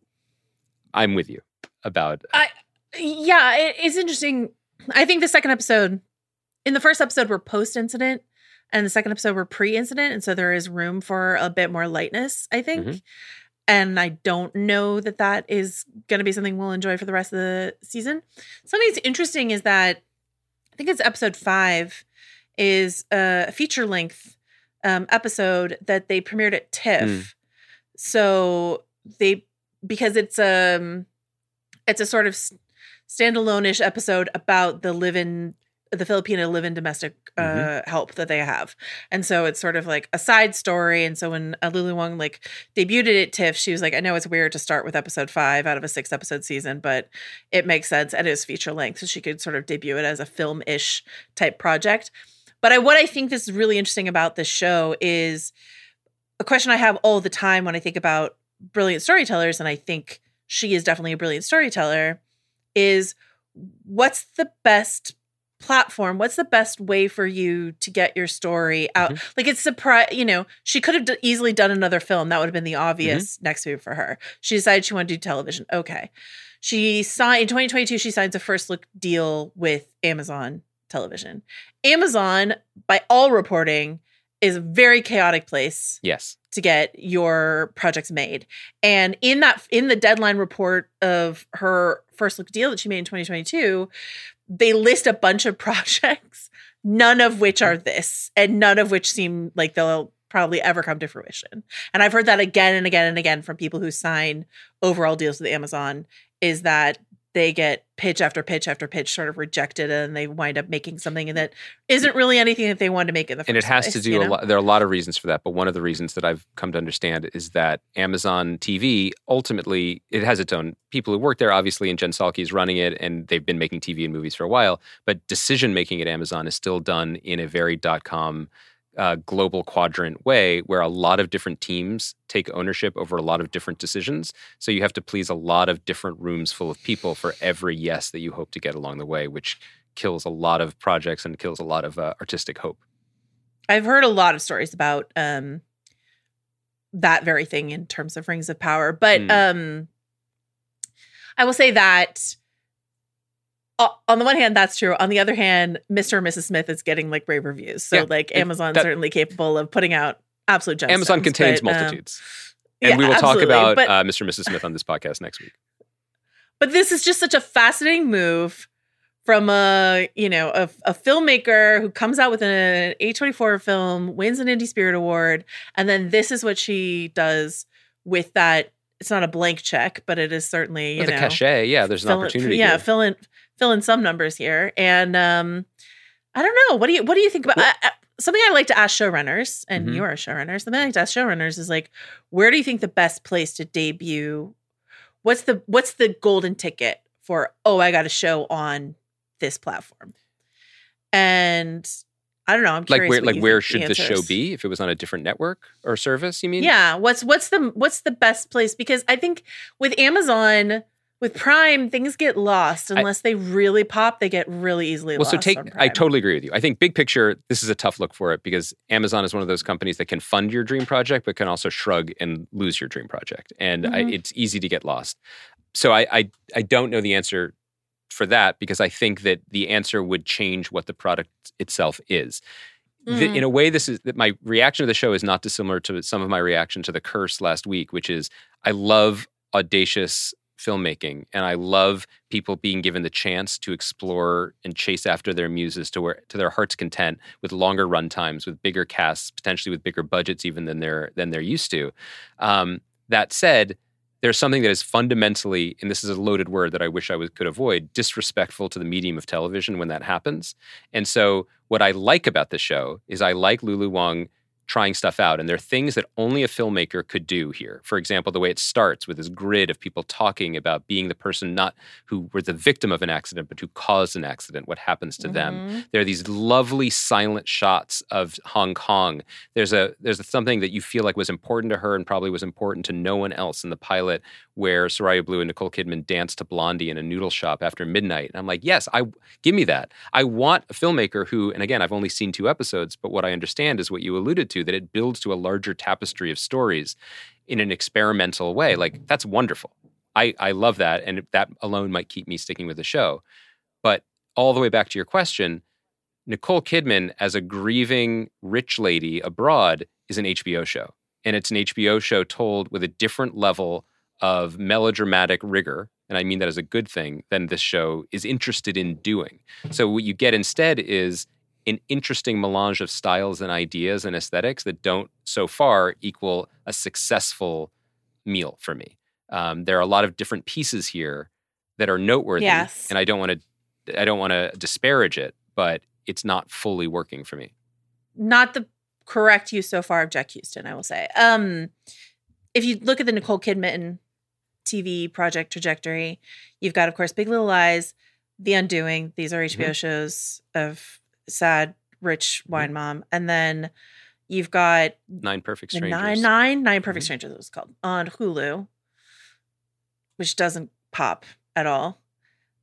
I'm with you about I, yeah it, it's interesting. I think the second episode in the first episode we're post-incident and the second episode we're pre-incident and so there is room for a bit more lightness i think. Mhm. and i don't know that that is going to be something we'll enjoy for the rest of the season. Something that's interesting is that i think it's episode five is a feature length um, episode that they premiered at tiff Mm. so they because it's um it's a sort of s- standalone-ish episode about the live-in the Filipino live-in domestic uh, Mm-hmm. help that they have, and so it's sort of like a side story. And so when uh, Lulu Wang like debuted it at TIFF, she was like, "I know it's weird to start with episode five out of a six-episode season, but it makes sense and it is feature length, so she could sort of debut it as a film-ish type project." But I, what I think this is really interesting about this show is a question I have all the time when I think about brilliant storytellers, and I think she is definitely a brilliant storyteller, is what's the best platform what's the best way for you to get your story out? Mm-hmm. Like it's surprise you know she could have d- easily done another film. That would have been the mm-hmm. obvious next move for her. She decided she wanted to do television. Okay. She signed in 2022 she signs a first look deal with amazon television. Amazon by all reporting is a very chaotic place Yes. to get your projects made. And in that in the deadline report of her first look deal that she made in 2022, they list a bunch of projects, none of which are this, and none of which seem like they'll probably ever come to fruition. And I've heard that again and again and again from people who sign overall deals with Amazon is that they get pitch after pitch after pitch sort of rejected and they wind up making something mm. that isn't really anything that they wanted to make in the first and it has to do you a lot there are a lot of reasons for that but one of the reasons that i've come to understand is that amazon tv ultimately it has its own people who work there obviously and jen salke is running it and they've been making tv and movies for a while but decision making at amazon is still done in a very dot-com uh, global quadrant way where a lot of different teams take ownership over a lot of different decisions so you have to please a lot of different rooms full of people for every yes that you hope to get along the way which kills a lot of projects and kills a lot of uh, artistic hope I've heard a lot of stories about um that very thing in terms of rings of power, but Hmm. um I will say that uh, on the one hand that's true. On the other hand, Mr. and Mrs. Smith is getting like rave reviews. So Yeah, like Amazon's that- certainly capable of putting out absolute gemstones. Amazon contains but, um, multitudes. and yeah, we will talk about but, uh, Mr. and Mrs. Smith on this podcast next week. but this is just such a fascinating move from a you know a, a filmmaker who comes out with an A24 film, wins an Indie Spirit Award, and then this is what she does with that. It's not a blank check, but it is certainly you With a know cachet, yeah, there's an fill opportunity. yeah, here. fill in fill in some numbers here, and um, I don't know. What do you what do you think about? Well- I, I, something I like to ask showrunners, and Mhm. you're a showrunner. Something I like to ask showrunners is like, where do you think the best place to debut? What's the what's the golden ticket for? Oh, I got a show on this platform, and I don't know. I'm like where like you where think the should the show be if it was on a different network or service? You mean? Yeah, what's what's the what's the best place? Because I think with Amazon, with Prime, things get lost I- unless they really pop. They get really easily Well, lost. so take. I totally agree with you. I think big picture, this is a tough look for it because Amazon is one of those companies that can fund your dream project, but can also shrug and lose your dream project, and I, Mhm. it's easy to get lost. So I, I I don't know the answer for that because I think that the answer would change what the product itself is. The- Mhm. in a way, this is that my reaction to the show is not dissimilar to some of my reaction to the curse last week, which is I love audacious filmmaking and I love people being given the chance to explore and chase after their muses to where to their heart's content with longer run times, with bigger casts, potentially with bigger budgets even than they're than they're used to. Um, that said, there's something that is fundamentally, and this is a loaded word that I wish I was, could avoid, disrespectful to the medium of television when that happens. And so, what I like about the show is I like Lulu Wang trying stuff out, and there are things that only a filmmaker could do here. For example, the way it starts with this grid of people talking about being the person not who were the victim of an accident, but who caused an accident, what happens to them. Mhm. There are these lovely silent shots of Hong Kong. There's a there's something that you feel like was important to her and probably was important to no one else in the pilot, where Sarayu Blue and Nicole Kidman dance to Blondie in a noodle shop after midnight. And I'm like, yes, I give me that. I want a filmmaker who, and again, I've only seen two episodes, but what I understand is what you alluded to, that it builds to a larger tapestry of stories in an experimental way. Like that's wonderful. I, I love that, and that alone might keep me sticking with the show. But all the way back to your question, Nicole Kidman as a grieving rich lady abroad is an HBO show. And it's an HBO show told with a different level of melodramatic rigor. And I mean that as a good thing than this show is interested in doing. So what you get instead is an interesting melange of styles and ideas and aesthetics that don't so far equal a successful meal for me. Um, there are a lot of different pieces here that are noteworthy, Yes. and I don't want to I don't want to disparage it, but it's not fully working for me. Not the correct use so far of Jack Huston, I will say. Um, if you look at the Nicole Kidman TV project trajectory, you've got, of course, Big Little Lies, The Undoing. These are HBO shows of sad, rich wine mom, and then you've got Nine Perfect Strangers. nine nine nine perfect Mhm. strangers it was called on hulu which doesn't pop at all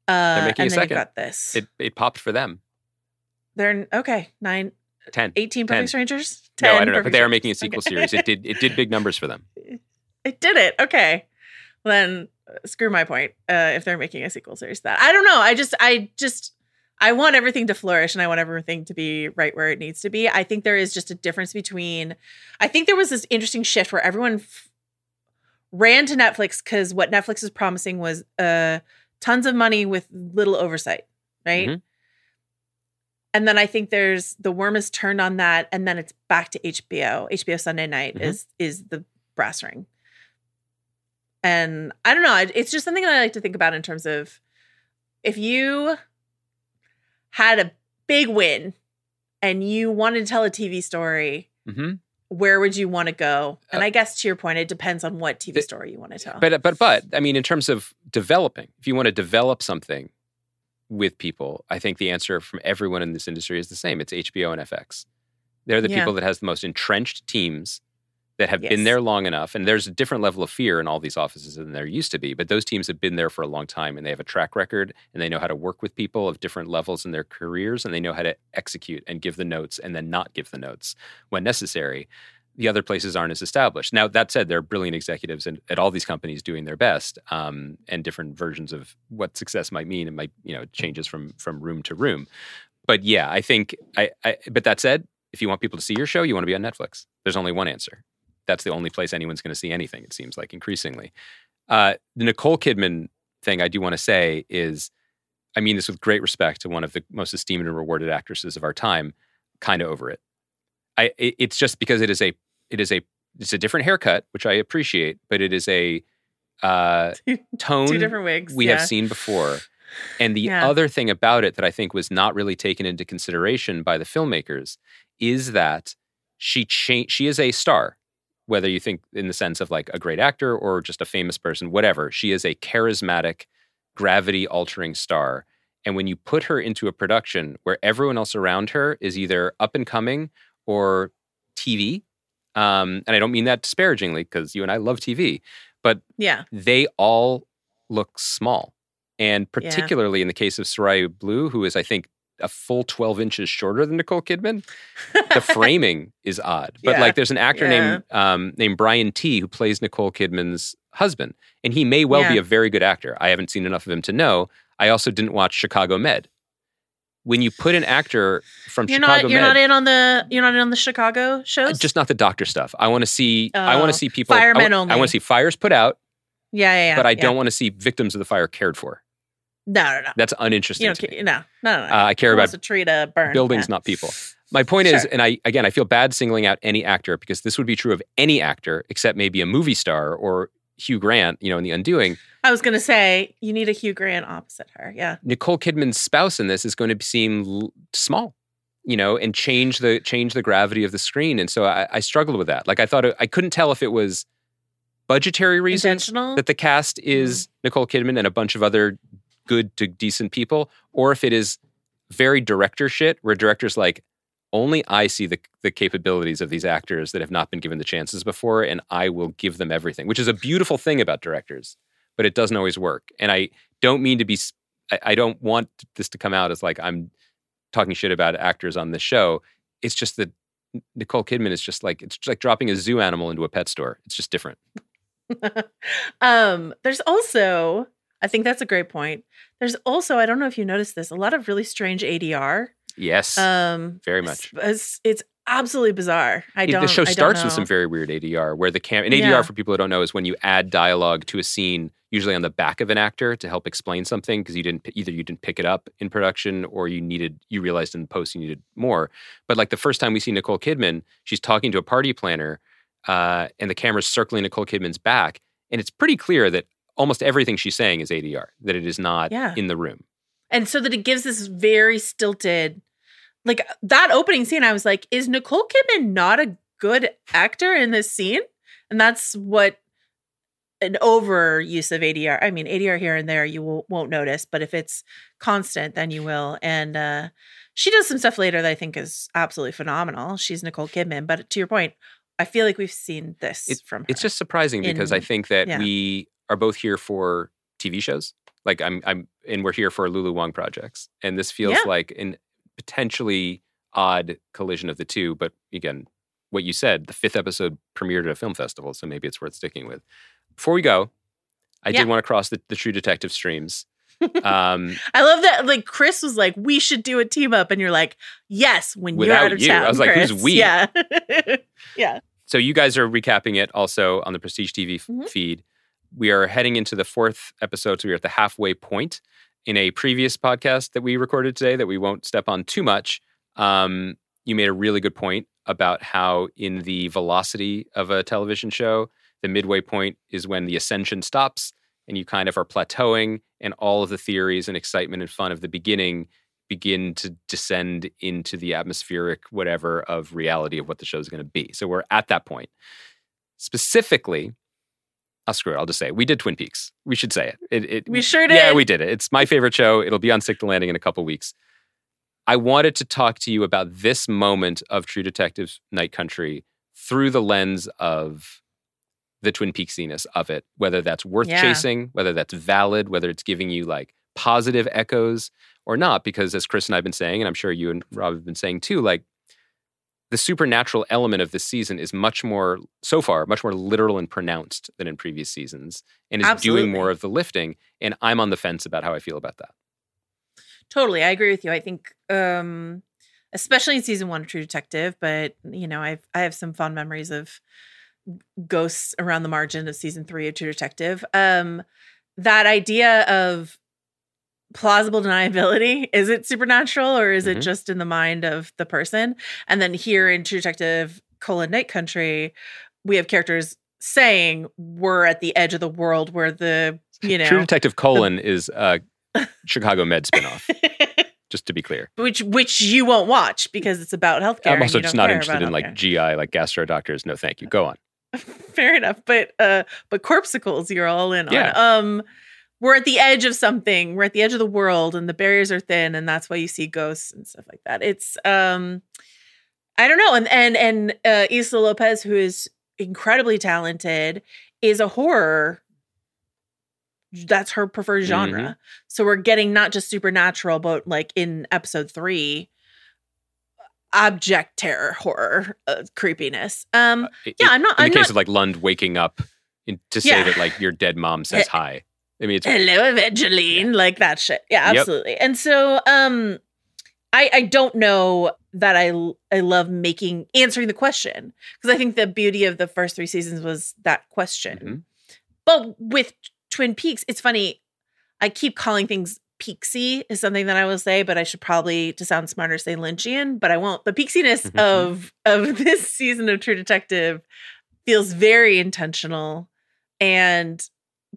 uh They're making a and then second. got this It it popped for them. They're okay. Nine, 10. 18 10. Perfect Strangers. No, I don't know, but they are making a sequel Okay. series. It did it did big numbers for them. It did it. Okay. Well, then uh, screw my point. Uh, if they're making a sequel series to that, I don't know. I just, I just, I want everything to flourish and I want everything to be right where it needs to be. I think there is just a difference between, I think there was this interesting shift where everyone f- ran to Netflix because what Netflix is promising was uh, tons of money with little oversight, right? Mhm. And then I think there's the worm is turned on that, and then it's back to HBO. HBO Sunday Night Mhm. is is the brass ring. And I don't know. It's just something that I like to think about in terms of if you had a big win and you wanted to tell a TV story, hmm where would you want to go? And Uh, I guess to your point, it depends on what TV story you want to tell. But but but I mean, in terms of developing, if you want to develop something with people, I think the answer from everyone in this industry is the same. It's HBO and FX. They're the Yeah. people that has the most entrenched teams that have Yes. been there long enough. And there's a different level of fear in all these offices than there used to be. But those teams have been there for a long time and they have a track record and they know how to work with people of different levels in their careers and they know how to execute and give the notes and then not give the notes when necessary. The other places aren't as established. Now, that said, there are brilliant executives in, at all these companies doing their best um, and different versions of what success might mean. It might, you know, changes from from room to room. But yeah, I think I, I but that said, if you want people to see your show, you want to be on Netflix. There's only one answer. That's the only place anyone's going to see anything. It seems like increasingly. Uh, the Nicole Kidman thing I do want to say is, I mean this with great respect to one of the most esteemed and rewarded actresses of our time. Kind of over it. I it, it's just because it is a it is a it's a different haircut, which I appreciate, but it is a uh, tone Two different wigs. we yeah. have seen before. And the Yeah. other thing about it that I think was not really taken into consideration by the filmmakers is that she cha- she is a star, whether you think in the sense of like a great actor or just a famous person, whatever. She is a charismatic, gravity altering star. And when you put her into a production where everyone else around her is either up and coming or TV, um, and I don't mean that disparagingly because you and I love TV, but Yeah. they all look small. And particularly in the case of Soraya Blue, who is, I think, a full 12 inches shorter than Nicole Kidman, the framing is odd. But Yeah. like there's an actor Yeah. named um, named Brian Tee who plays Nicole Kidman's husband. And he may well be a very good actor. I haven't seen enough of him to know. I also didn't watch Chicago Med. When you put an actor from You're Chicago not you're Med, not in on the you're not in on the Chicago shows? just not the doctor stuff. I want to see I want Oh. to see people I Firemen I only. want to see fires put out, yeah, yeah, yeah. but I yeah. don't want to see victims of the fire cared for. No, no, no. That's uninteresting. You don't to no, no, no. no. Uh, I care about a tree to burn. buildings, Yeah. not people. My point is, and I again, I feel bad singling out any actor because this would be true of any actor except maybe a movie star or Hugh Grant, you know, in The Undoing. I was gonna say you need a Hugh Grant opposite her. Yeah. Nicole Kidman's spouse in this is going to seem l- small, you know, and change the change the gravity of the screen. And so I, I struggled with that. Like I thought it, I couldn't tell if it was budgetary reasons that the cast is Nicole Kidman and a bunch of other good to decent people, or if it is very director shit, where directors like only I see the the capabilities of these actors that have not been given the chances before, and I will give them everything, which is a beautiful thing about directors, but it doesn't always work. And I don't mean to be, I don't want this to come out as like I'm talking shit about actors on this show. It's just that Nicole Kidman is just like it's just like dropping a zoo animal into a pet store. It's just different. um, there's also, I think that's a great point. There's also, I don't know if you noticed this, a lot of really strange ADR. Yes, Um, very much. It's, it's absolutely bizarre. I don't. the show starts with some very weird ADR where the cam and ADR Yeah. for people who don't know is when you add dialogue to a scene usually on the back of an actor to help explain something because you didn't either you didn't pick it up in production or you needed you realized in the post you needed more but like the first time we see Nicole Kidman she's talking to a party planner uh, and the camera's circling Nicole Kidman's back and it's pretty clear that almost everything she's saying is ADR that it is not Yeah. in the room and so that it gives this very stilted like that opening scene i was like is nicole kidman not a good actor in this scene and that's what an overuse of adr i mean adr here and there you will, won't notice but if it's constant then you will and uh she does some stuff later that i think is absolutely phenomenal she's nicole kidman but to your point i feel like we've seen this It- from her. It's just surprising because I think that yeah. we are both here for TV shows. Like I'm, I'm, and we're here for Lulu Wang projects, and this feels Yeah. like, an potentially odd collision of the two. But again, what you said, the fifth episode premiered at a film festival, so maybe it's worth sticking with. Before we go, I Yeah. did want to cross the, the True Detective streams. Um, I love that. Like Chris was like, "We should do a team up," and you're like, "Yes." When you're out of you. town, I was like, who's we? Yeah, yeah. so you guys are recapping it also on the Prestige TV Mhm. feed. We are heading into the fourth episode, so we are at the halfway point. In a previous podcast that we recorded today, that we won't step on too much, um, you made a really good point about how in the velocity of a television show, the midway point is when the ascension stops and you kind of are plateauing, and all of the theories and excitement and fun of the beginning begin to descend into the atmospheric whatever of reality of what the show is going to be. So we're at that point. Specifically, I'll screw it. I'll just say it. we did Twin Peaks. We should say it. It, it We sure did. Yeah, we did it. It's my favorite show. It'll be on Stick the Landing in a couple weeks. I wanted to talk to you about this moment of True Detective Night Country through the lens of the Twin Peaksiness of it, whether that's worth Yeah. chasing, whether that's valid, whether it's giving you like positive echoes or not. Because as Chris and I have been saying, and I'm sure you and mm. Rob have been saying too, like the supernatural element of this season is much more, so far, much more literal and pronounced than in previous seasons and is Absolutely. doing more of the lifting. And I'm on the fence about how I feel about that. Totally, I agree with you. I think, um, especially in season one of True Detective, but you know, I've I have some fond memories of ghosts around the margin of season three of True Detective. Um, that idea of plausible deniability is it supernatural or is Mhm. it just in the mind of the person? And then here in True Detective colon Night Country, we have characters saying we're at the edge of the world where the you know True Detective Colon is a Chicago Med spinoff, just to be clear. which which you won't watch because it's about healthcare. I'm also just don't interested in like. GI, like gastro doctors. No, thank you. Go on. Fair enough, but uh, but corpsicles, you're all in Yeah. on. Um, we're at the edge of something. We're at the edge of the world, and the barriers are thin, and that's why you see ghosts and stuff like that. It's um, I don't know, and and and uh, Issa Lopez, who is incredibly talented, is a horror. That's her preferred genre. Mm-hmm. So we're getting not just supernatural, but like in episode three, abject terror, horror, uh, creepiness. Um, I- yeah, I- I'm not. in I'm the case not. of like Lund waking up in, to say Yeah. that like your dead mom says Eh, hi. I mean, it's Hello, Evangeline, like that shit. Yeah, Yep. absolutely. And so, um, I I don't know that I I love making answering the question because I think the beauty of the first three seasons was that question. Mhm. But with Twin Peaks, it's funny. I keep calling things peaksy is something that I will say, but I should probably to sound smarter say Lynchian, but I won't. The peaksiness Mhm. of of this season of True Detective feels very intentional and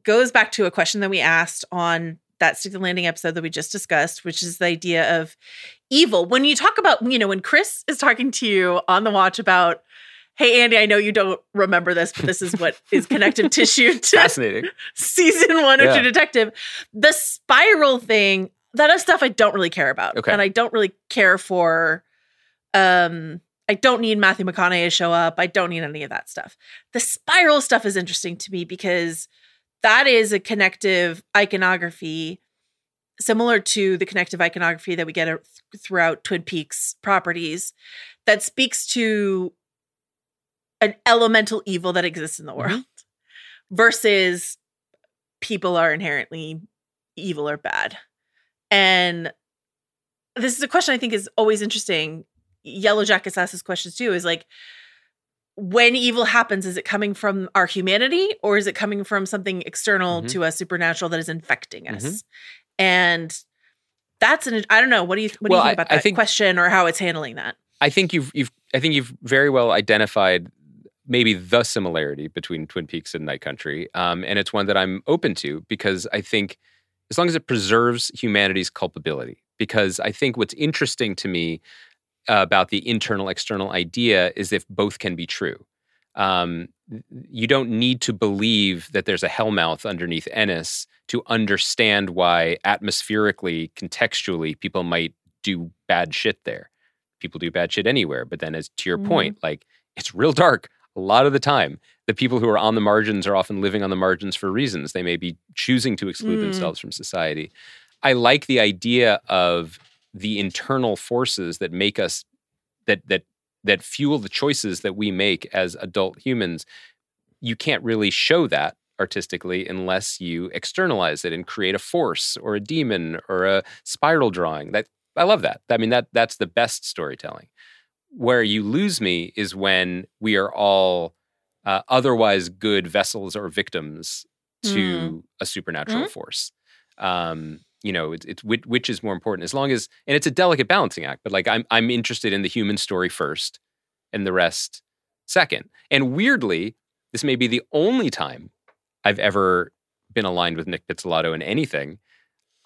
goes back to a question that we asked on that stick the landing episode that we just discussed, which is the idea of evil. When you talk about, you know, when Chris is talking to you on the watch about, hey Andy, I know you don't remember this, but this is what is connective tissue to fascinating. season one of Yeah. True Detective. The spiral thing, that is stuff I don't really care about. Okay. And I don't really care for um I don't need Matthew McConaughey to show up. I don't need any of that stuff. The spiral stuff is interesting to me because that is a connective iconography similar to the connective iconography that we get throughout Twin Peaks properties that speaks to an elemental evil that exists in the Mhm. world versus people are inherently evil or bad. And this is a question I think is always interesting. Yellow Jackets asks this questions too is like, when evil happens, is it coming from our humanity or is it coming from something external Mhm. to us, supernatural that is infecting us? Mhm. And that's an I don't know. What do you what do Well, you I- think about I that think- question or how it's handling that? I think you've you've I think you've very well identified maybe the similarity between Twin Peaks and Night Country, um, and it's one that I'm open to because I think as long as it preserves humanity's culpability, because I think what's interesting to me about the internal external idea is if both can be true. Um, you don't need to believe that there's a hellmouth underneath Ennis to understand why atmospherically, contextually, people might do bad shit there people do bad shit anywhere. But then, as to your Mhm. point, like it's real dark a lot of the time. The people who are on the margins are often living on the margins for reasons. They may be choosing to exclude Mm. themselves from society. I like the idea of the internal forces that make us that that that fuel the choices that we make as adult humans you can't really show that artistically unless you externalize it and create a force or a demon or a spiral drawing. That i love that. I mean that that's the best storytelling. Where you lose me is when we are all uh, otherwise good vessels or victims to a supernatural Mhm. force. Um you know it's, it's which, which is more important as long as and it's a delicate balancing act but like i'm i'm interested in the human story first and the rest second. And weirdly this may be the only time i've ever been aligned with nic pizzolatto in anything.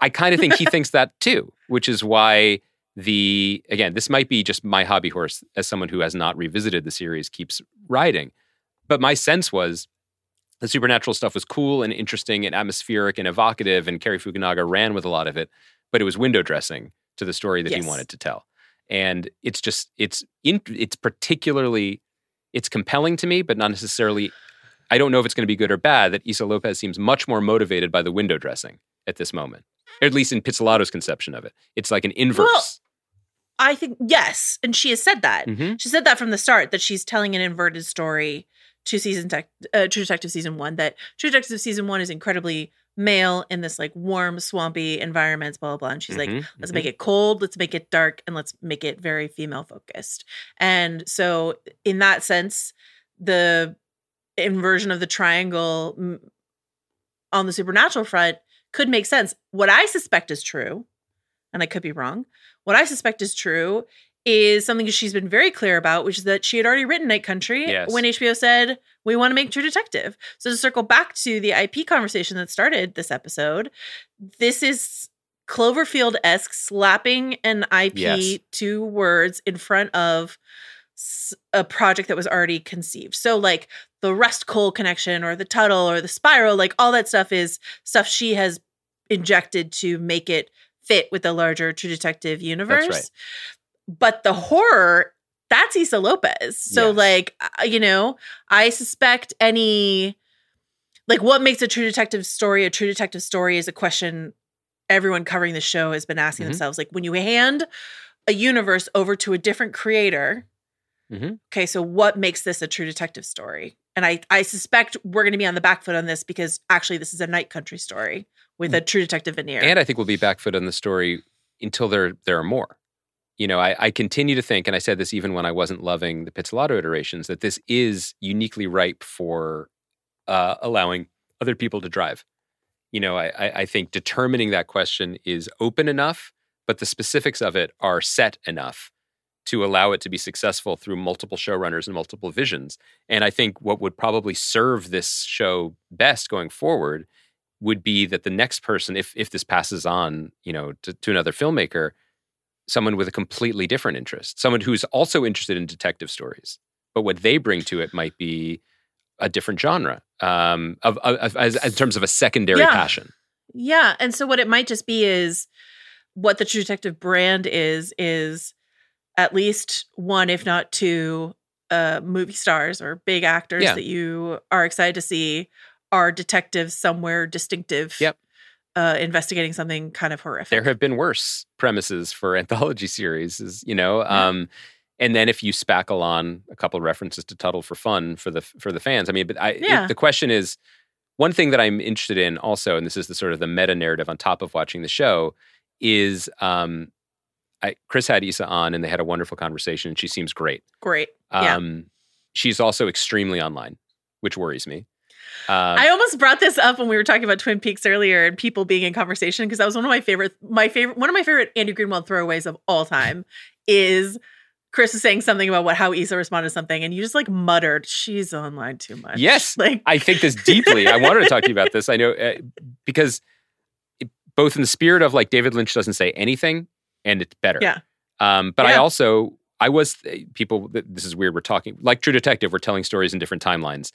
I kind of think he thinks that too which is why the again this might be just my hobby horse as someone who has not revisited the series keeps riding. But my sense was the supernatural stuff was cool and interesting and atmospheric and evocative, and Cary Fukunaga ran with a lot of it, but it was window dressing to the story that Yes. he wanted to tell. And it's just it's in, it's particularly it's compelling to me, but not necessarily. I don't know if it's going to be good or bad. That Issa Lopez seems much more motivated by the window dressing at this moment, or at least in Pizzolatto's conception of it. It's like an inverse. I think yes, and she has said that. Mhm. She said that from the start that she's telling an inverted story to season tech, uh, True Detective season one. That True Detective season one is incredibly male in this like warm, swampy environments, blah blah blah. And she's like, Mhm, let's mhm. make it cold, let's make it dark, and let's make it very female focused. And so, in that sense, the inversion of the triangle on the supernatural front could make sense. What I suspect is true, and I could be wrong. What I suspect is true is something she's been very clear about, which is that she had already written Night Country Yes. when HBO said, we want to make True Detective. So to circle back to the IP conversation that started this episode, this is Cloverfield esque slapping an IP Yes. two words in front of a project that was already conceived. So like the Rust Cohle connection or the Tuttle or the Spiral, like all that stuff is stuff she has injected to make it fit with the larger True Detective universe. right. But the horror, that's Issa Lopez. So Yes. like uh, you know, I suspect any like what makes a True Detective story a True Detective story is a question everyone covering the show has been asking Mhm. themselves. Like when you hand a universe over to a different creator, Mhm. okay, so what makes this a True Detective story? And I I suspect we're going to be on the back foot on this because actually this is a Night Country story with a True Detective veneer. And I think we'll be back foot on the story until there there are more. You know, I, I continue to think, and I said this even when I wasn't loving the Pizzolatto iterations, that this is uniquely ripe for uh, allowing other people to drive. You know, I, I, think determining that question is open enough, but the specifics of it are set enough to allow it to be successful through multiple showrunners and multiple visions. And I think what would probably serve this show best going forward would be that the next person, if if this passes on, you know, to, to another filmmaker, someone with a completely different interest, someone who's also interested in detective stories, but what they bring to it might be a different genre, um, of, of, as, in terms of a secondary Yeah. passion. Yeah. And so what it might just be is what the True Detective brand is, is at least one, if not two, uh, movie stars or big actors Yeah. that you are excited to see are detectives somewhere distinctive. Yep. Uh, investigating something kind of horrific. There have been worse premises for anthology series, is you know. Yeah. Um, and then if you spackle on a couple of references to Tuttle for fun for the for the fans, I mean, but I, it- the question is one thing that I'm interested in also, and this is the sort of the meta narrative on top of watching the show, is um, I, Chris had Issa on and they had a wonderful conversation, and she seems great. Great. Yeah. Um, She's also extremely online, which worries me. Um, I almost brought this up when we were talking about Twin Peaks earlier and people being in conversation because that was one of my favorite my favorite one of my favorite Andy Greenwald throwaways of all time is Chris is saying something about what how Issa responded to something and you just like muttered she's online too much. Yes. Like I think this deeply. I wanted to talk to you about this. I know uh, because it, both in the spirit of like David Lynch doesn't say anything and it's better. Yeah. Um, but I also I was people. This is weird. We're talking like True Detective. We're telling stories in different timelines.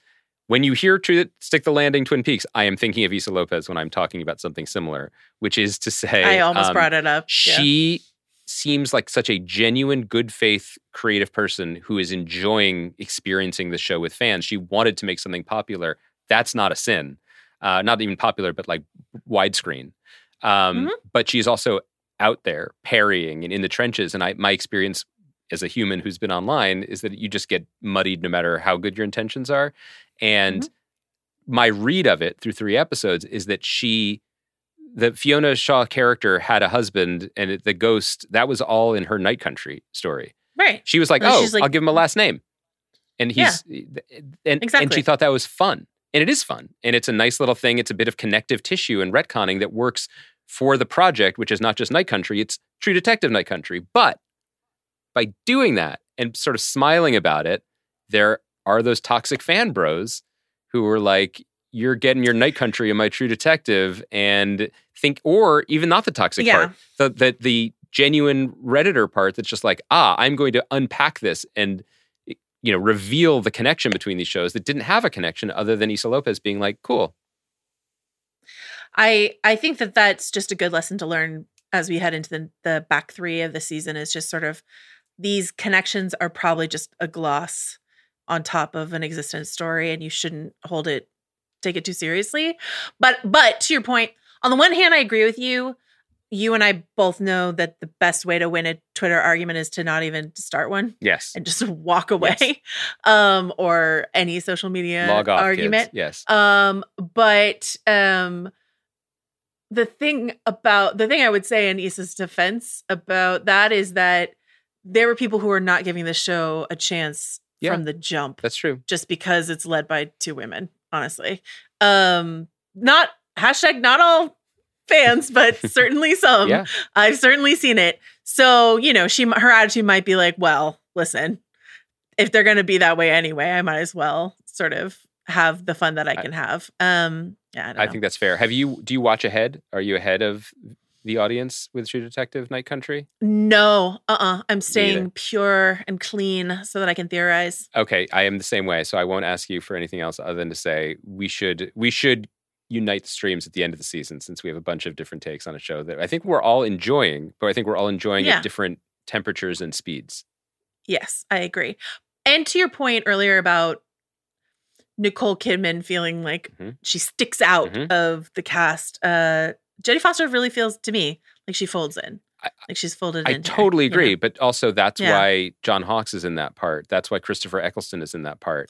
When you hear True Stick the Landing, Twin Peaks, I am thinking of Issa Lopez when I'm talking about something similar, which is to say, I almost um, brought it up. Yeah. she seems like such a genuine good faith creative person who is enjoying experiencing the show with fans she wanted to make something popular that's not a sin uh, not even popular but like widescreen um, Mhm. but she's also out there parrying and in the trenches. And I my experience as a human who's been online is that you just get muddied no matter how good your intentions are. And mm-hmm. my read of it through three episodes is that she the Fiona Shaw character had a husband and it, the ghost that was all in her night country story. Right. She was like, "Oh, like- I'll give him a last name," and he's and exactly. and she thought that was fun, and it is fun, and it's a nice little thing. It's a bit of connective tissue and retconning that works for the project, which is not just Night Country; it's True Detective Night Country. But by doing that and sort of smiling about it, there are those toxic fan bros who are like. You're getting your night country in my true detective and think, or even not the toxic Yeah. part, the, the the genuine redditor part that's just like ah i'm going to unpack this and you know reveal the connection between these shows that didn't have a connection other than issa lopez being like cool I I think that that's just a good lesson to learn as we head into the the back three of the season. Is just sort of these connections are probably just a gloss on top of an existent story, and you shouldn't hold it take it too seriously. But but to your point, on the one hand, I agree with you. You and I both know that the best way to win a Twitter argument is to not even start one yes and just walk away, um, or any social media log off argument. kids. yes Um, but um the thing about the thing I would say in Issa's defense about that is that there were people who were not giving the show a chance Yeah. from the jump that's true just because it's led by two women, honestly. Um not hashtag not all fans, but certainly some. yeah I've certainly seen it. So, you know, she her attitude might be like, well, listen, if they're going to be that way anyway, I might as well sort of have the fun that I can have. Um, yeah, I, don't i think that's fair have you do you watch ahead are you ahead of the audience with true detective night country no, uh, uh-uh. I'm staying pure and clean so that I can theorize. okay i am the same way so i won't ask you for anything else other than to say we should we should unite the streams at the end of the season since we have a bunch of different takes on a show that i think we're all enjoying but i think we're all enjoying Yeah. at different temperatures and speeds Yes, I agree. And to your point earlier about Nicole Kidman feeling like Mhm. she sticks out Mhm. of the cast, uh, Jodie Foster really feels to me like she folds in, like she's folded I in. here, totally you know? agree, but also that's Yeah. why John Hawkes is in that part. That's why Christopher Eccleston is in that part.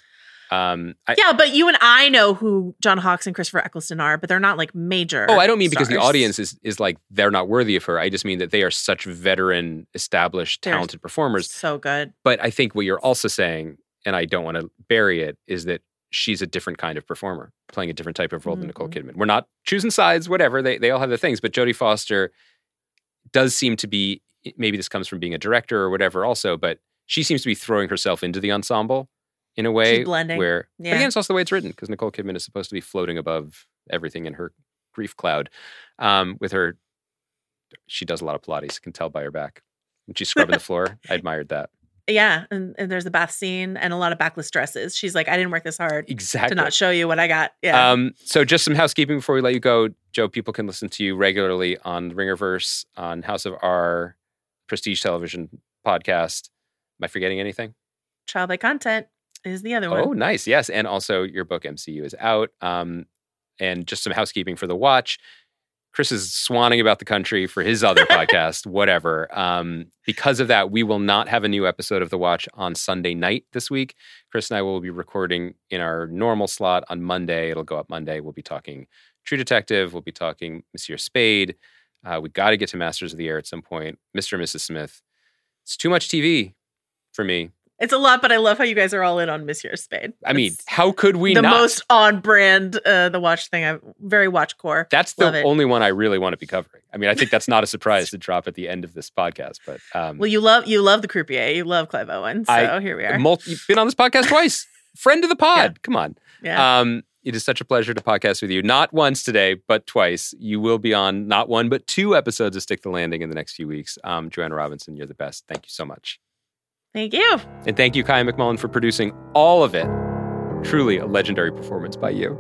Um, I, Yeah, but you and I know who John Hawkes and Christopher Eccleston are, but they're not like major. oh, I don't mean because the audience is is like they're not worthy of her. I just mean that they are such veteran, established, They're talented performers. so good. But I think what you're also saying, and I don't want to bury it, is that she's a different kind of performer, playing a different type of role than Nicole Mhm. Kidman. We're not choosing sides, whatever. They they all have their things, but Jodie Foster does seem to be maybe this comes from being a director or whatever also, but she seems to be throwing herself into the ensemble in a way blending. where but Yeah. again it's also the way it's written because Nicole Kidman is supposed to be floating above everything in her grief cloud. Um, with her she does a lot of Pilates, can tell by her back. When she's scrubbing the floor, I admired that. Yeah, and, and there's a bath scene and a lot of backless dresses. She's like, I didn't work this hard Exactly. to not show you what I got. Yeah. Um, so just some housekeeping before we let you go, Joe. People can listen to you regularly on Ringerverse, on House of R, Prestige Television podcast. Am I forgetting anything? By content is the other Oh, one. nice. Yes, and also your book MCU is out. Um, and just some housekeeping for the watch. Chris is swanning about the country for his other podcast, whatever. Um, because of that, we will not have a new episode of The Watch on Sunday night this week. Chris and I will be recording in our normal slot on Monday. It'll go up Monday. We'll be talking True Detective. We'll be talking Monsieur Spade. Uh, we got to get to Masters of the Air at some point. Mr. and Mrs. Smith. It's too much TV for me. It's a lot, but I love how you guys are all in on Monsieur Spade. I mean, how could we the not? most on brand uh, the watch thing. I'm very watch core. That's the only one I really want to be covering. I mean, I think that's not a surprise to drop at the end of this podcast, but um, Well, you love you love the croupier. You love Clive Owen. So I- here we are. multi- you've been on this podcast twice. Friend of the pod. Come on. yeah. Um, it is such a pleasure to podcast with you. Not once today, but twice. You will be on not one, but two episodes of Stick the Landing in the next few weeks. Um, Joanna Robinson, you're the best. Thank you so much. Thank you. And thank you, Kaya McMullen, for producing all of it. Truly a legendary performance by you.